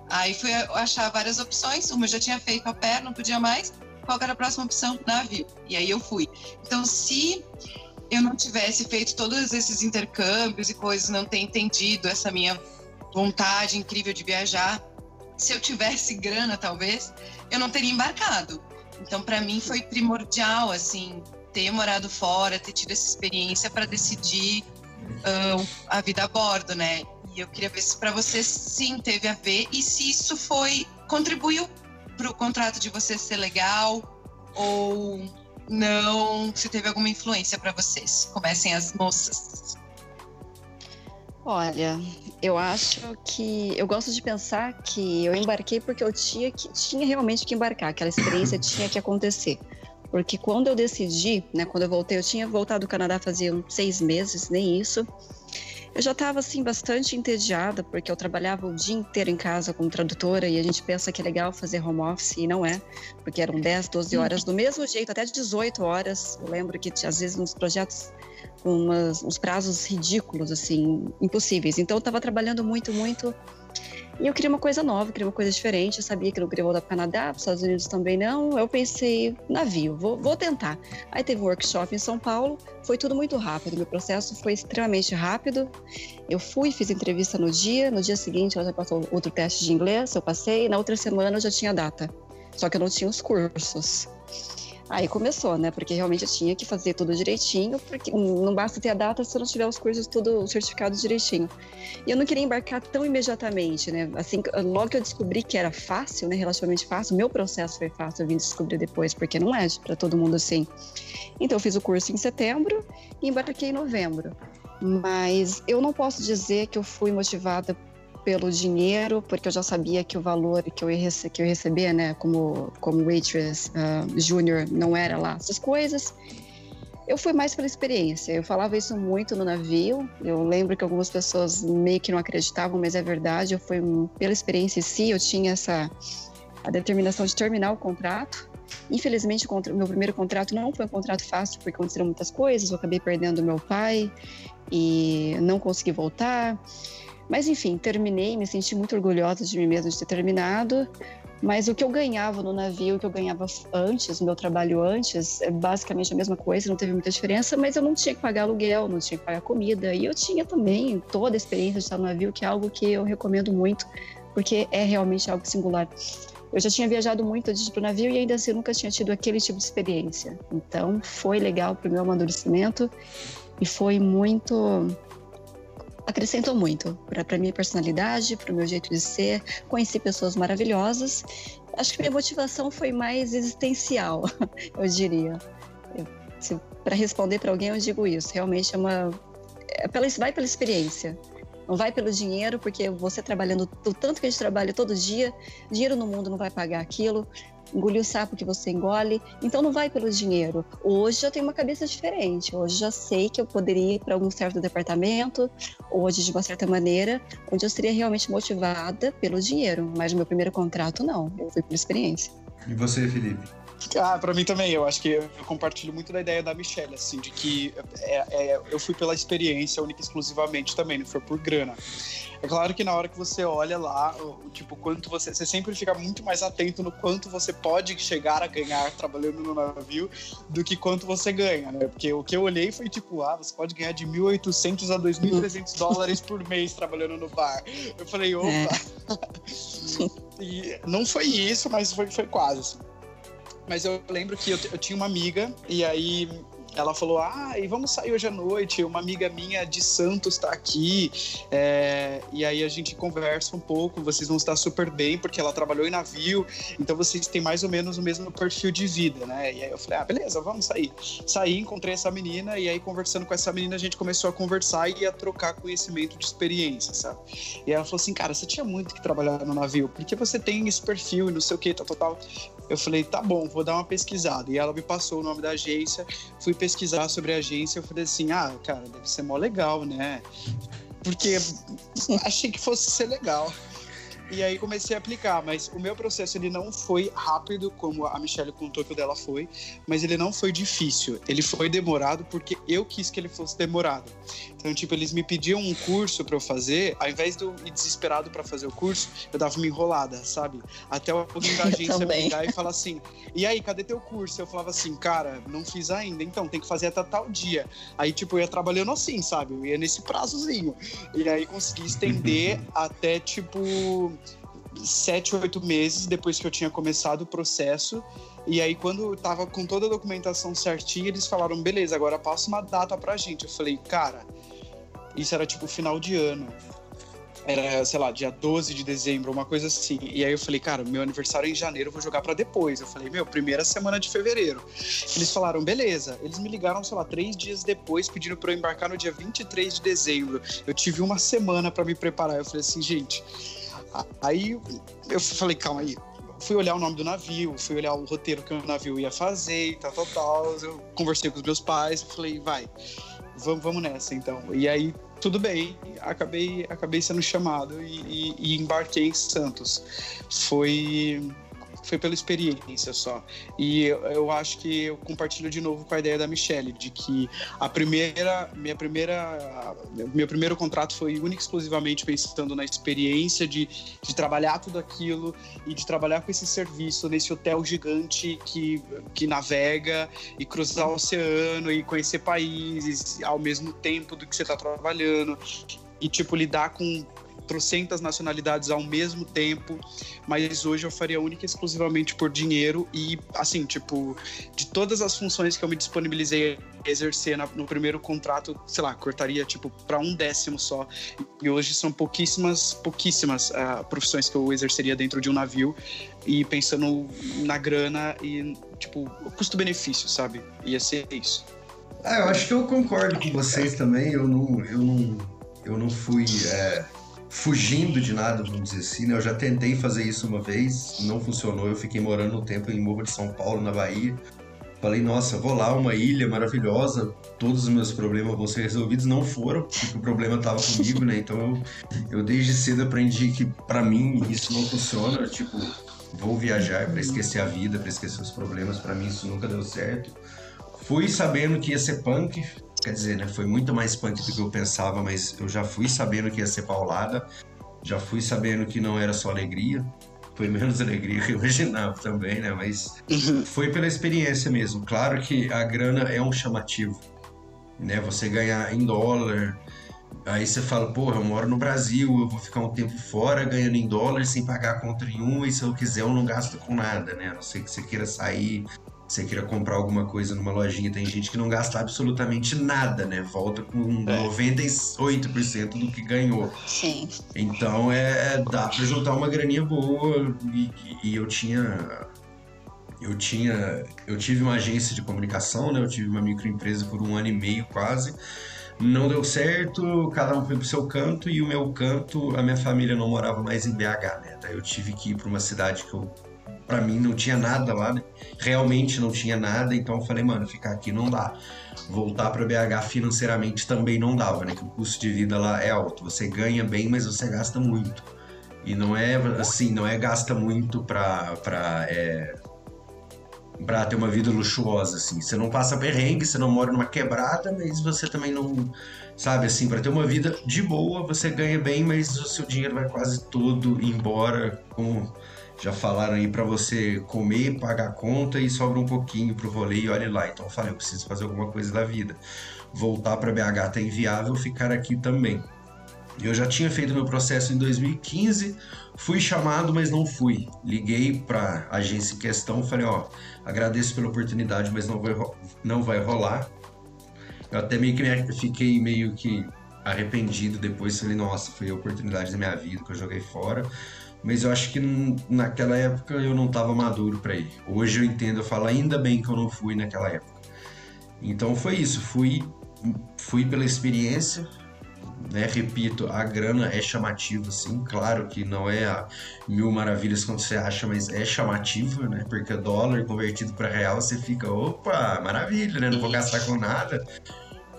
Aí fui achar várias opções, uma já tinha feito a pé, não podia mais. Qual era a próxima opção? Navio. E aí eu fui. Então, se eu não tivesse feito todos esses intercâmbios e coisas, não ter entendido essa minha vontade incrível de viajar, se eu tivesse grana, talvez, eu não teria embarcado. Então, para mim, foi primordial, assim, ter morado fora, ter tido essa experiência para decidir uh, a vida a bordo, né? Eu queria ver se para você sim teve a ver e se isso foi contribuiu para o contrato de você ser legal ou não, se teve alguma influência para vocês. Comecem as moças. Olha, eu acho que eu gosto de pensar que eu embarquei porque eu tinha que tinha realmente que embarcar, aquela experiência tinha que acontecer. Porque quando eu decidi, né, quando eu voltei, eu tinha voltado do Canadá fazia uns seis meses, nem isso. Eu já estava assim bastante entediada porque eu trabalhava o dia inteiro em casa como tradutora e a gente pensa que é legal fazer home office e não é, porque eram 10, 12 uhum. horas do mesmo jeito, até 18 horas. Eu lembro que às vezes nos projetos com umas, uns prazos ridículos assim, impossíveis. Então eu estava trabalhando muito, muito e eu queria uma coisa nova, queria uma coisa diferente. Eu sabia que não queria voltar para o Canadá, para os Estados Unidos também não. Eu pensei, navio, vou, vou tentar. Aí teve um workshop em São Paulo, foi tudo muito rápido. Meu processo foi extremamente rápido. Eu fui, fiz entrevista no dia, no dia seguinte ela já passou outro teste de inglês, eu passei, na outra semana eu já tinha data. Só que eu não tinha os cursos. Aí começou, né? Porque realmente eu tinha que fazer tudo direitinho, porque não basta ter a data se eu não tiver os cursos tudo certificados direitinho. E eu não queria embarcar tão imediatamente, né? Assim, logo que eu descobri que era fácil, né? Relativamente fácil, meu processo foi fácil, eu vim descobrir depois, porque não é para todo mundo assim. Então eu fiz o curso em setembro e embarquei em novembro. Mas eu não posso dizer que eu fui motivada pelo dinheiro, porque eu já sabia que o valor que eu ia, que eu ia receber, né, como, como waitress uh, júnior, não era lá essas coisas. Eu fui mais pela experiência. Eu falava isso muito no navio. Eu lembro que algumas pessoas meio que não acreditavam, mas é verdade. Eu fui pela experiência em si. Eu tinha essa a determinação de terminar o contrato. Infelizmente, o meu primeiro contrato não foi um contrato fácil, porque aconteceram muitas coisas. Eu acabei perdendo meu pai e não consegui voltar. Mas enfim, terminei, me senti muito orgulhosa de mim mesma de ter terminado. Mas o que eu ganhava no navio, o que eu ganhava antes, o meu trabalho antes, é basicamente a mesma coisa, não teve muita diferença, mas eu não tinha que pagar aluguel, não tinha que pagar comida. E eu tinha também toda a experiência de estar no navio, que é algo que eu recomendo muito, porque é realmente algo singular. Eu já tinha viajado muito antes para o navio e ainda assim nunca tinha tido aquele tipo de experiência. Então foi legal para o meu amadurecimento e foi muito acrescentou muito para minha personalidade, para o meu jeito de ser. Conheci pessoas maravilhosas. Acho que minha motivação foi mais existencial, eu diria. Para responder para alguém, eu digo isso. Realmente é uma. É pela, vai pela experiência. Não vai pelo dinheiro, porque você trabalhando o tanto que a gente trabalha todo dia, dinheiro no mundo não vai pagar aquilo engolir o sapo que você engole. Então não vai pelo dinheiro. Hoje eu tenho uma cabeça diferente. Hoje já sei que eu poderia ir para algum certo departamento, hoje de uma certa maneira, onde eu seria realmente motivada pelo dinheiro. Mas no meu primeiro contrato, não. Eu fui por experiência. E você, Felipe? Ah, para mim também. Eu acho que eu compartilho muito da ideia da Michelle, assim, de que é, é, eu fui pela experiência única e exclusivamente também, não foi por grana. É claro que na hora que você olha lá, o, tipo, quanto você. Você sempre fica muito mais atento no quanto você pode chegar a ganhar trabalhando no navio do que quanto você ganha, né? Porque o que eu olhei foi tipo, ah, você pode ganhar de 1.800 a 2.300 dólares por mês trabalhando no bar. Eu falei, opa! É. e não foi isso, mas foi, foi quase. Assim. Mas eu lembro que eu, eu tinha uma amiga, e aí ela falou: Ah, e vamos sair hoje à noite. Uma amiga minha de Santos está aqui. É, e aí a gente conversa um pouco. Vocês vão estar super bem, porque ela trabalhou em navio. Então vocês têm mais ou menos o mesmo perfil de vida, né? E aí eu falei: Ah, beleza, vamos sair. Saí, encontrei essa menina. E aí, conversando com essa menina, a gente começou a conversar e a trocar conhecimento de experiência, sabe? E ela falou assim: Cara, você tinha muito que trabalhar no navio. Porque você tem esse perfil e não sei o que, tal, tal, tal. Eu falei: Tá bom, vou dar uma pesquisada. E ela me passou o nome da agência. Fui pesquisar sobre a agência, eu falei assim: ah, cara, deve ser mó legal, né? Porque achei que fosse ser legal. E aí comecei a aplicar, mas o meu processo ele não foi rápido, como a Michelle contou que o dela foi, mas ele não foi difícil. Ele foi demorado porque eu quis que ele fosse demorado. Então, tipo, eles me pediam um curso para eu fazer, ao invés de eu ir desesperado para fazer o curso, eu dava uma enrolada, sabe? Até alguém da agência me ligar e falar assim: "E aí, cadê teu curso?" Eu falava assim: "Cara, não fiz ainda, então tem que fazer até tal dia". Aí, tipo, eu ia trabalhando assim, sabe? Eu ia nesse prazozinho. E aí consegui estender até tipo sete, oito meses depois que eu tinha começado o processo. E aí, quando tava com toda a documentação certinha, eles falaram: beleza, agora passa uma data pra gente. Eu falei: cara, isso era tipo final de ano. Era, sei lá, dia 12 de dezembro, uma coisa assim. E aí eu falei, cara, meu aniversário é em janeiro, vou jogar para depois. Eu falei, meu, primeira semana de fevereiro. Eles falaram, beleza. Eles me ligaram, sei lá, três dias depois, pedindo para eu embarcar no dia 23 de dezembro. Eu tive uma semana para me preparar. Eu falei assim, gente, Aí eu falei, calma aí. Fui olhar o nome do navio, fui olhar o roteiro que o navio ia fazer tal, tal, tal. Eu conversei com os meus pais, falei, vai, vamos, vamos nessa então. E aí, tudo bem, acabei, acabei sendo chamado e, e, e embarquei em Santos. Foi foi pela experiência só. E eu, eu, acho que eu compartilho de novo com a ideia da Michelle, de que a primeira, minha primeira, meu primeiro contrato foi único exclusivamente pensando na experiência de, de trabalhar tudo aquilo e de trabalhar com esse serviço nesse hotel gigante que, que navega e cruzar o oceano e conhecer países ao mesmo tempo do que você está trabalhando e tipo lidar com trocentas nacionalidades ao mesmo tempo, mas hoje eu faria única e exclusivamente por dinheiro e, assim, tipo, de todas as funções que eu me disponibilizei a exercer na, no primeiro contrato, sei lá, cortaria, tipo, para um décimo só. E hoje são pouquíssimas, pouquíssimas uh, profissões que eu exerceria dentro de um navio e pensando na grana e, tipo, custo-benefício, sabe? Ia ser isso. Ah, eu acho que eu concordo com vocês também. Eu não, eu não, eu não fui é, fugindo de nada, vamos dizer assim, né? Eu já tentei fazer isso uma vez, não funcionou. Eu fiquei morando um tempo em Morro de São Paulo, na Bahia. Falei, nossa, vou lá, uma ilha maravilhosa, todos os meus problemas vão ser resolvidos. Não foram, porque o problema estava comigo, né? Então eu, eu desde cedo aprendi que para mim isso não funciona. Tipo, vou viajar para esquecer a vida, para esquecer os problemas. Para mim isso nunca deu certo. Fui sabendo que ia ser punk, Quer dizer, né? Foi muito mais punk do que eu pensava, mas eu já fui sabendo que ia ser paulada, já fui sabendo que não era só alegria. Foi menos alegria que eu imaginava também, né? Mas uhum. foi pela experiência mesmo. Claro que a grana é um chamativo, né? Você ganhar em dólar, Aí você fala, porra, eu moro no Brasil, eu vou ficar um tempo fora ganhando em dólar sem pagar conta nenhuma, e se eu quiser eu não gasto com nada, né? A não ser que você queira sair você queira comprar alguma coisa numa lojinha, tem gente que não gasta absolutamente nada, né? Volta com É. 98% do que ganhou. Sim. Então é dá pra juntar uma graninha boa e, e eu tinha eu tinha eu tive uma agência de comunicação, né? Eu tive uma microempresa por um ano e meio quase. Não deu certo, cada um foi pro seu canto e o meu canto, a minha família não morava mais em BH, né? Daí eu tive que ir para uma cidade que eu para mim não tinha nada lá, né? Realmente não tinha nada, então eu falei, mano, ficar aqui não dá. Voltar para BH financeiramente também não dava, né? Que o custo de vida lá é alto. Você ganha bem, mas você gasta muito. E não é assim, não é gasta muito pra, pra, é, pra ter uma vida luxuosa, assim. Você não passa perrengue, você não mora numa quebrada, mas você também não. Sabe, assim, pra ter uma vida de boa, você ganha bem, mas o seu dinheiro vai quase todo embora, como já falaram aí, pra você comer, pagar a conta e sobra um pouquinho pro rolê e olhe lá. Então eu falei, eu preciso fazer alguma coisa da vida. Voltar pra BH tá inviável, ficar aqui também. Eu já tinha feito meu processo em 2015, fui chamado, mas não fui. Liguei para a agência em questão, falei, ó, agradeço pela oportunidade, mas não vai, não vai rolar. Eu até meio que me- fiquei meio que arrependido depois, falei, nossa, foi a oportunidade da minha vida que eu joguei fora. Mas eu acho que naquela época eu não estava maduro para ir. Hoje eu entendo, eu falo, ainda bem que eu não fui naquela época. Então foi isso, fui, fui pela experiência, né? Repito, a grana é chamativa, sim. Claro que não é a mil maravilhas quando você acha, mas é chamativa, né? Porque dólar convertido para real, você fica, opa, maravilha, né? Não vou gastar com nada.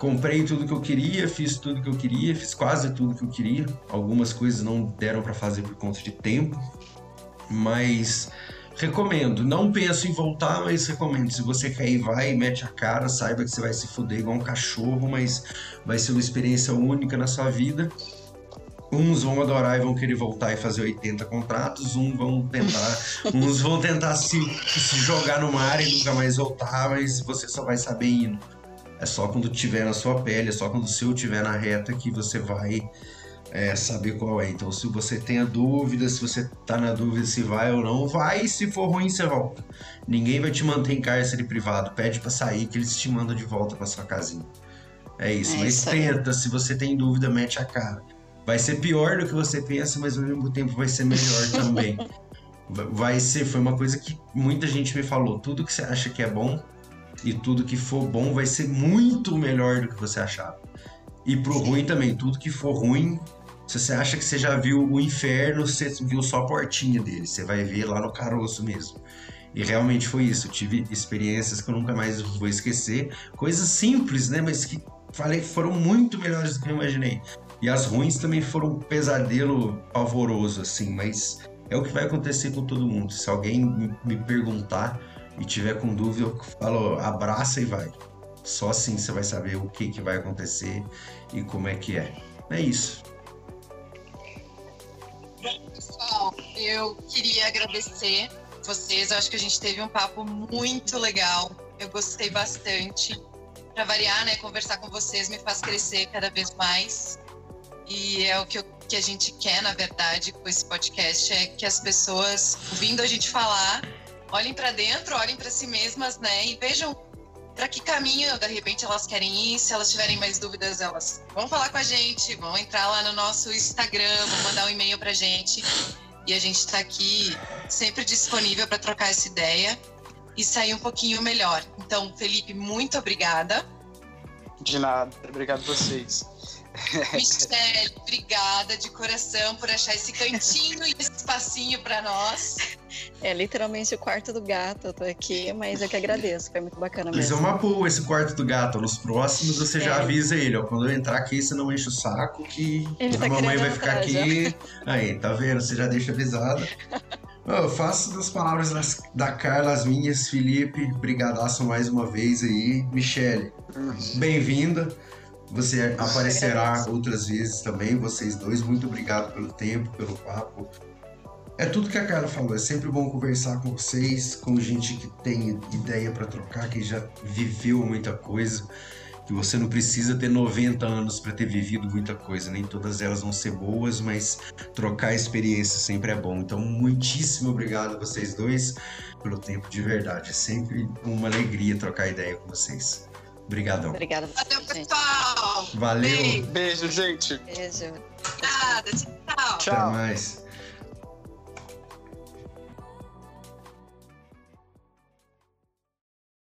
Comprei tudo que eu queria, fiz tudo que eu queria, fiz quase tudo que eu queria. Algumas coisas não deram para fazer por conta de tempo, mas recomendo. Não penso em voltar, mas recomendo. Se você quer ir, vai, mete a cara, saiba que você vai se fuder igual um cachorro, mas vai ser uma experiência única na sua vida. Uns vão adorar e vão querer voltar e fazer 80 contratos, uns vão tentar, uns vão tentar se, se jogar no mar e nunca mais voltar, mas você só vai saber indo. É só quando tiver na sua pele, é só quando o seu tiver na reta que você vai é, saber qual é. Então, se você tem a dúvida, se você tá na dúvida se vai ou não, vai. Se for ruim, você volta. Ninguém vai te manter em cárcere privado. Pede pra sair que eles te mandam de volta pra sua casinha. É isso. É Mas isso tenta, se você tem dúvida, mete a cara. Vai ser pior do que você pensa, mas ao mesmo tempo vai ser melhor também. Va- Vai ser, foi uma coisa que muita gente me falou. Tudo que você acha que é bom e tudo que for bom vai ser muito melhor do que você achava. E pro ruim também, tudo que for ruim, se você acha que você já viu o inferno, você viu só a portinha dele, você vai ver lá no caroço mesmo. E realmente foi isso, eu tive experiências que eu nunca mais vou esquecer, coisas simples, né, mas que falei foram muito melhores do que eu imaginei. E as ruins também foram um pesadelo pavoroso, assim, mas é o que vai acontecer com todo mundo. Se alguém me perguntar e tiver com dúvida, eu falo, abraça e vai. Só assim você vai saber o que, que vai acontecer e como é que é. É isso. Pessoal, eu queria agradecer vocês. Eu acho que a gente teve um papo muito legal. Eu gostei bastante. Para variar, né? Conversar com vocês me faz crescer cada vez mais. E é o que, eu- que a gente quer, na verdade, com esse podcast, é que as pessoas, ouvindo a gente falar, olhem para dentro, olhem para si mesmas, né? E vejam para que caminho, de repente, elas querem ir. Se elas tiverem mais dúvidas, elas vão falar com a gente, vão entrar lá no nosso Instagram, vão mandar um e-mail pra gente. E a gente está aqui sempre disponível para trocar essa ideia e sair um pouquinho melhor. Então, Felipe, muito obrigada. De nada. Obrigado a vocês. Michelle, obrigada de coração por achar esse cantinho e esse espacinho para nós. É literalmente o quarto do gato. Eu tô aqui, mas eu que agradeço. Foi muito bacana Mas é mesmo. uma boa esse quarto do gato. Nos próximos você já É. avisa ele, ó. Quando eu entrar aqui, você não enche o saco que Ele a tá mamãe vai ficar entrar aqui. Aí, tá vendo? Você já deixa avisado. Eu faço das palavras das- da Carla as minhas, Felipe. Brigadaço mais uma vez aí. Michele, bem-vinda. Você aparecerá outras vezes também, vocês dois. Muito obrigado pelo tempo, pelo papo. É tudo que a Carla falou. É sempre bom conversar com vocês, com gente que tem ideia para trocar, que já viveu muita coisa. que você não precisa ter 90 anos para ter vivido muita coisa, nem todas elas vão ser boas, mas trocar experiência sempre é bom. Então, muitíssimo obrigado a vocês dois pelo tempo de verdade. É sempre uma alegria trocar ideia com vocês. Obrigadão. Obrigada Valeu, pessoal. Valeu. Beijo. Beijo, gente. Beijo. Obrigada. Tchau. Até mais.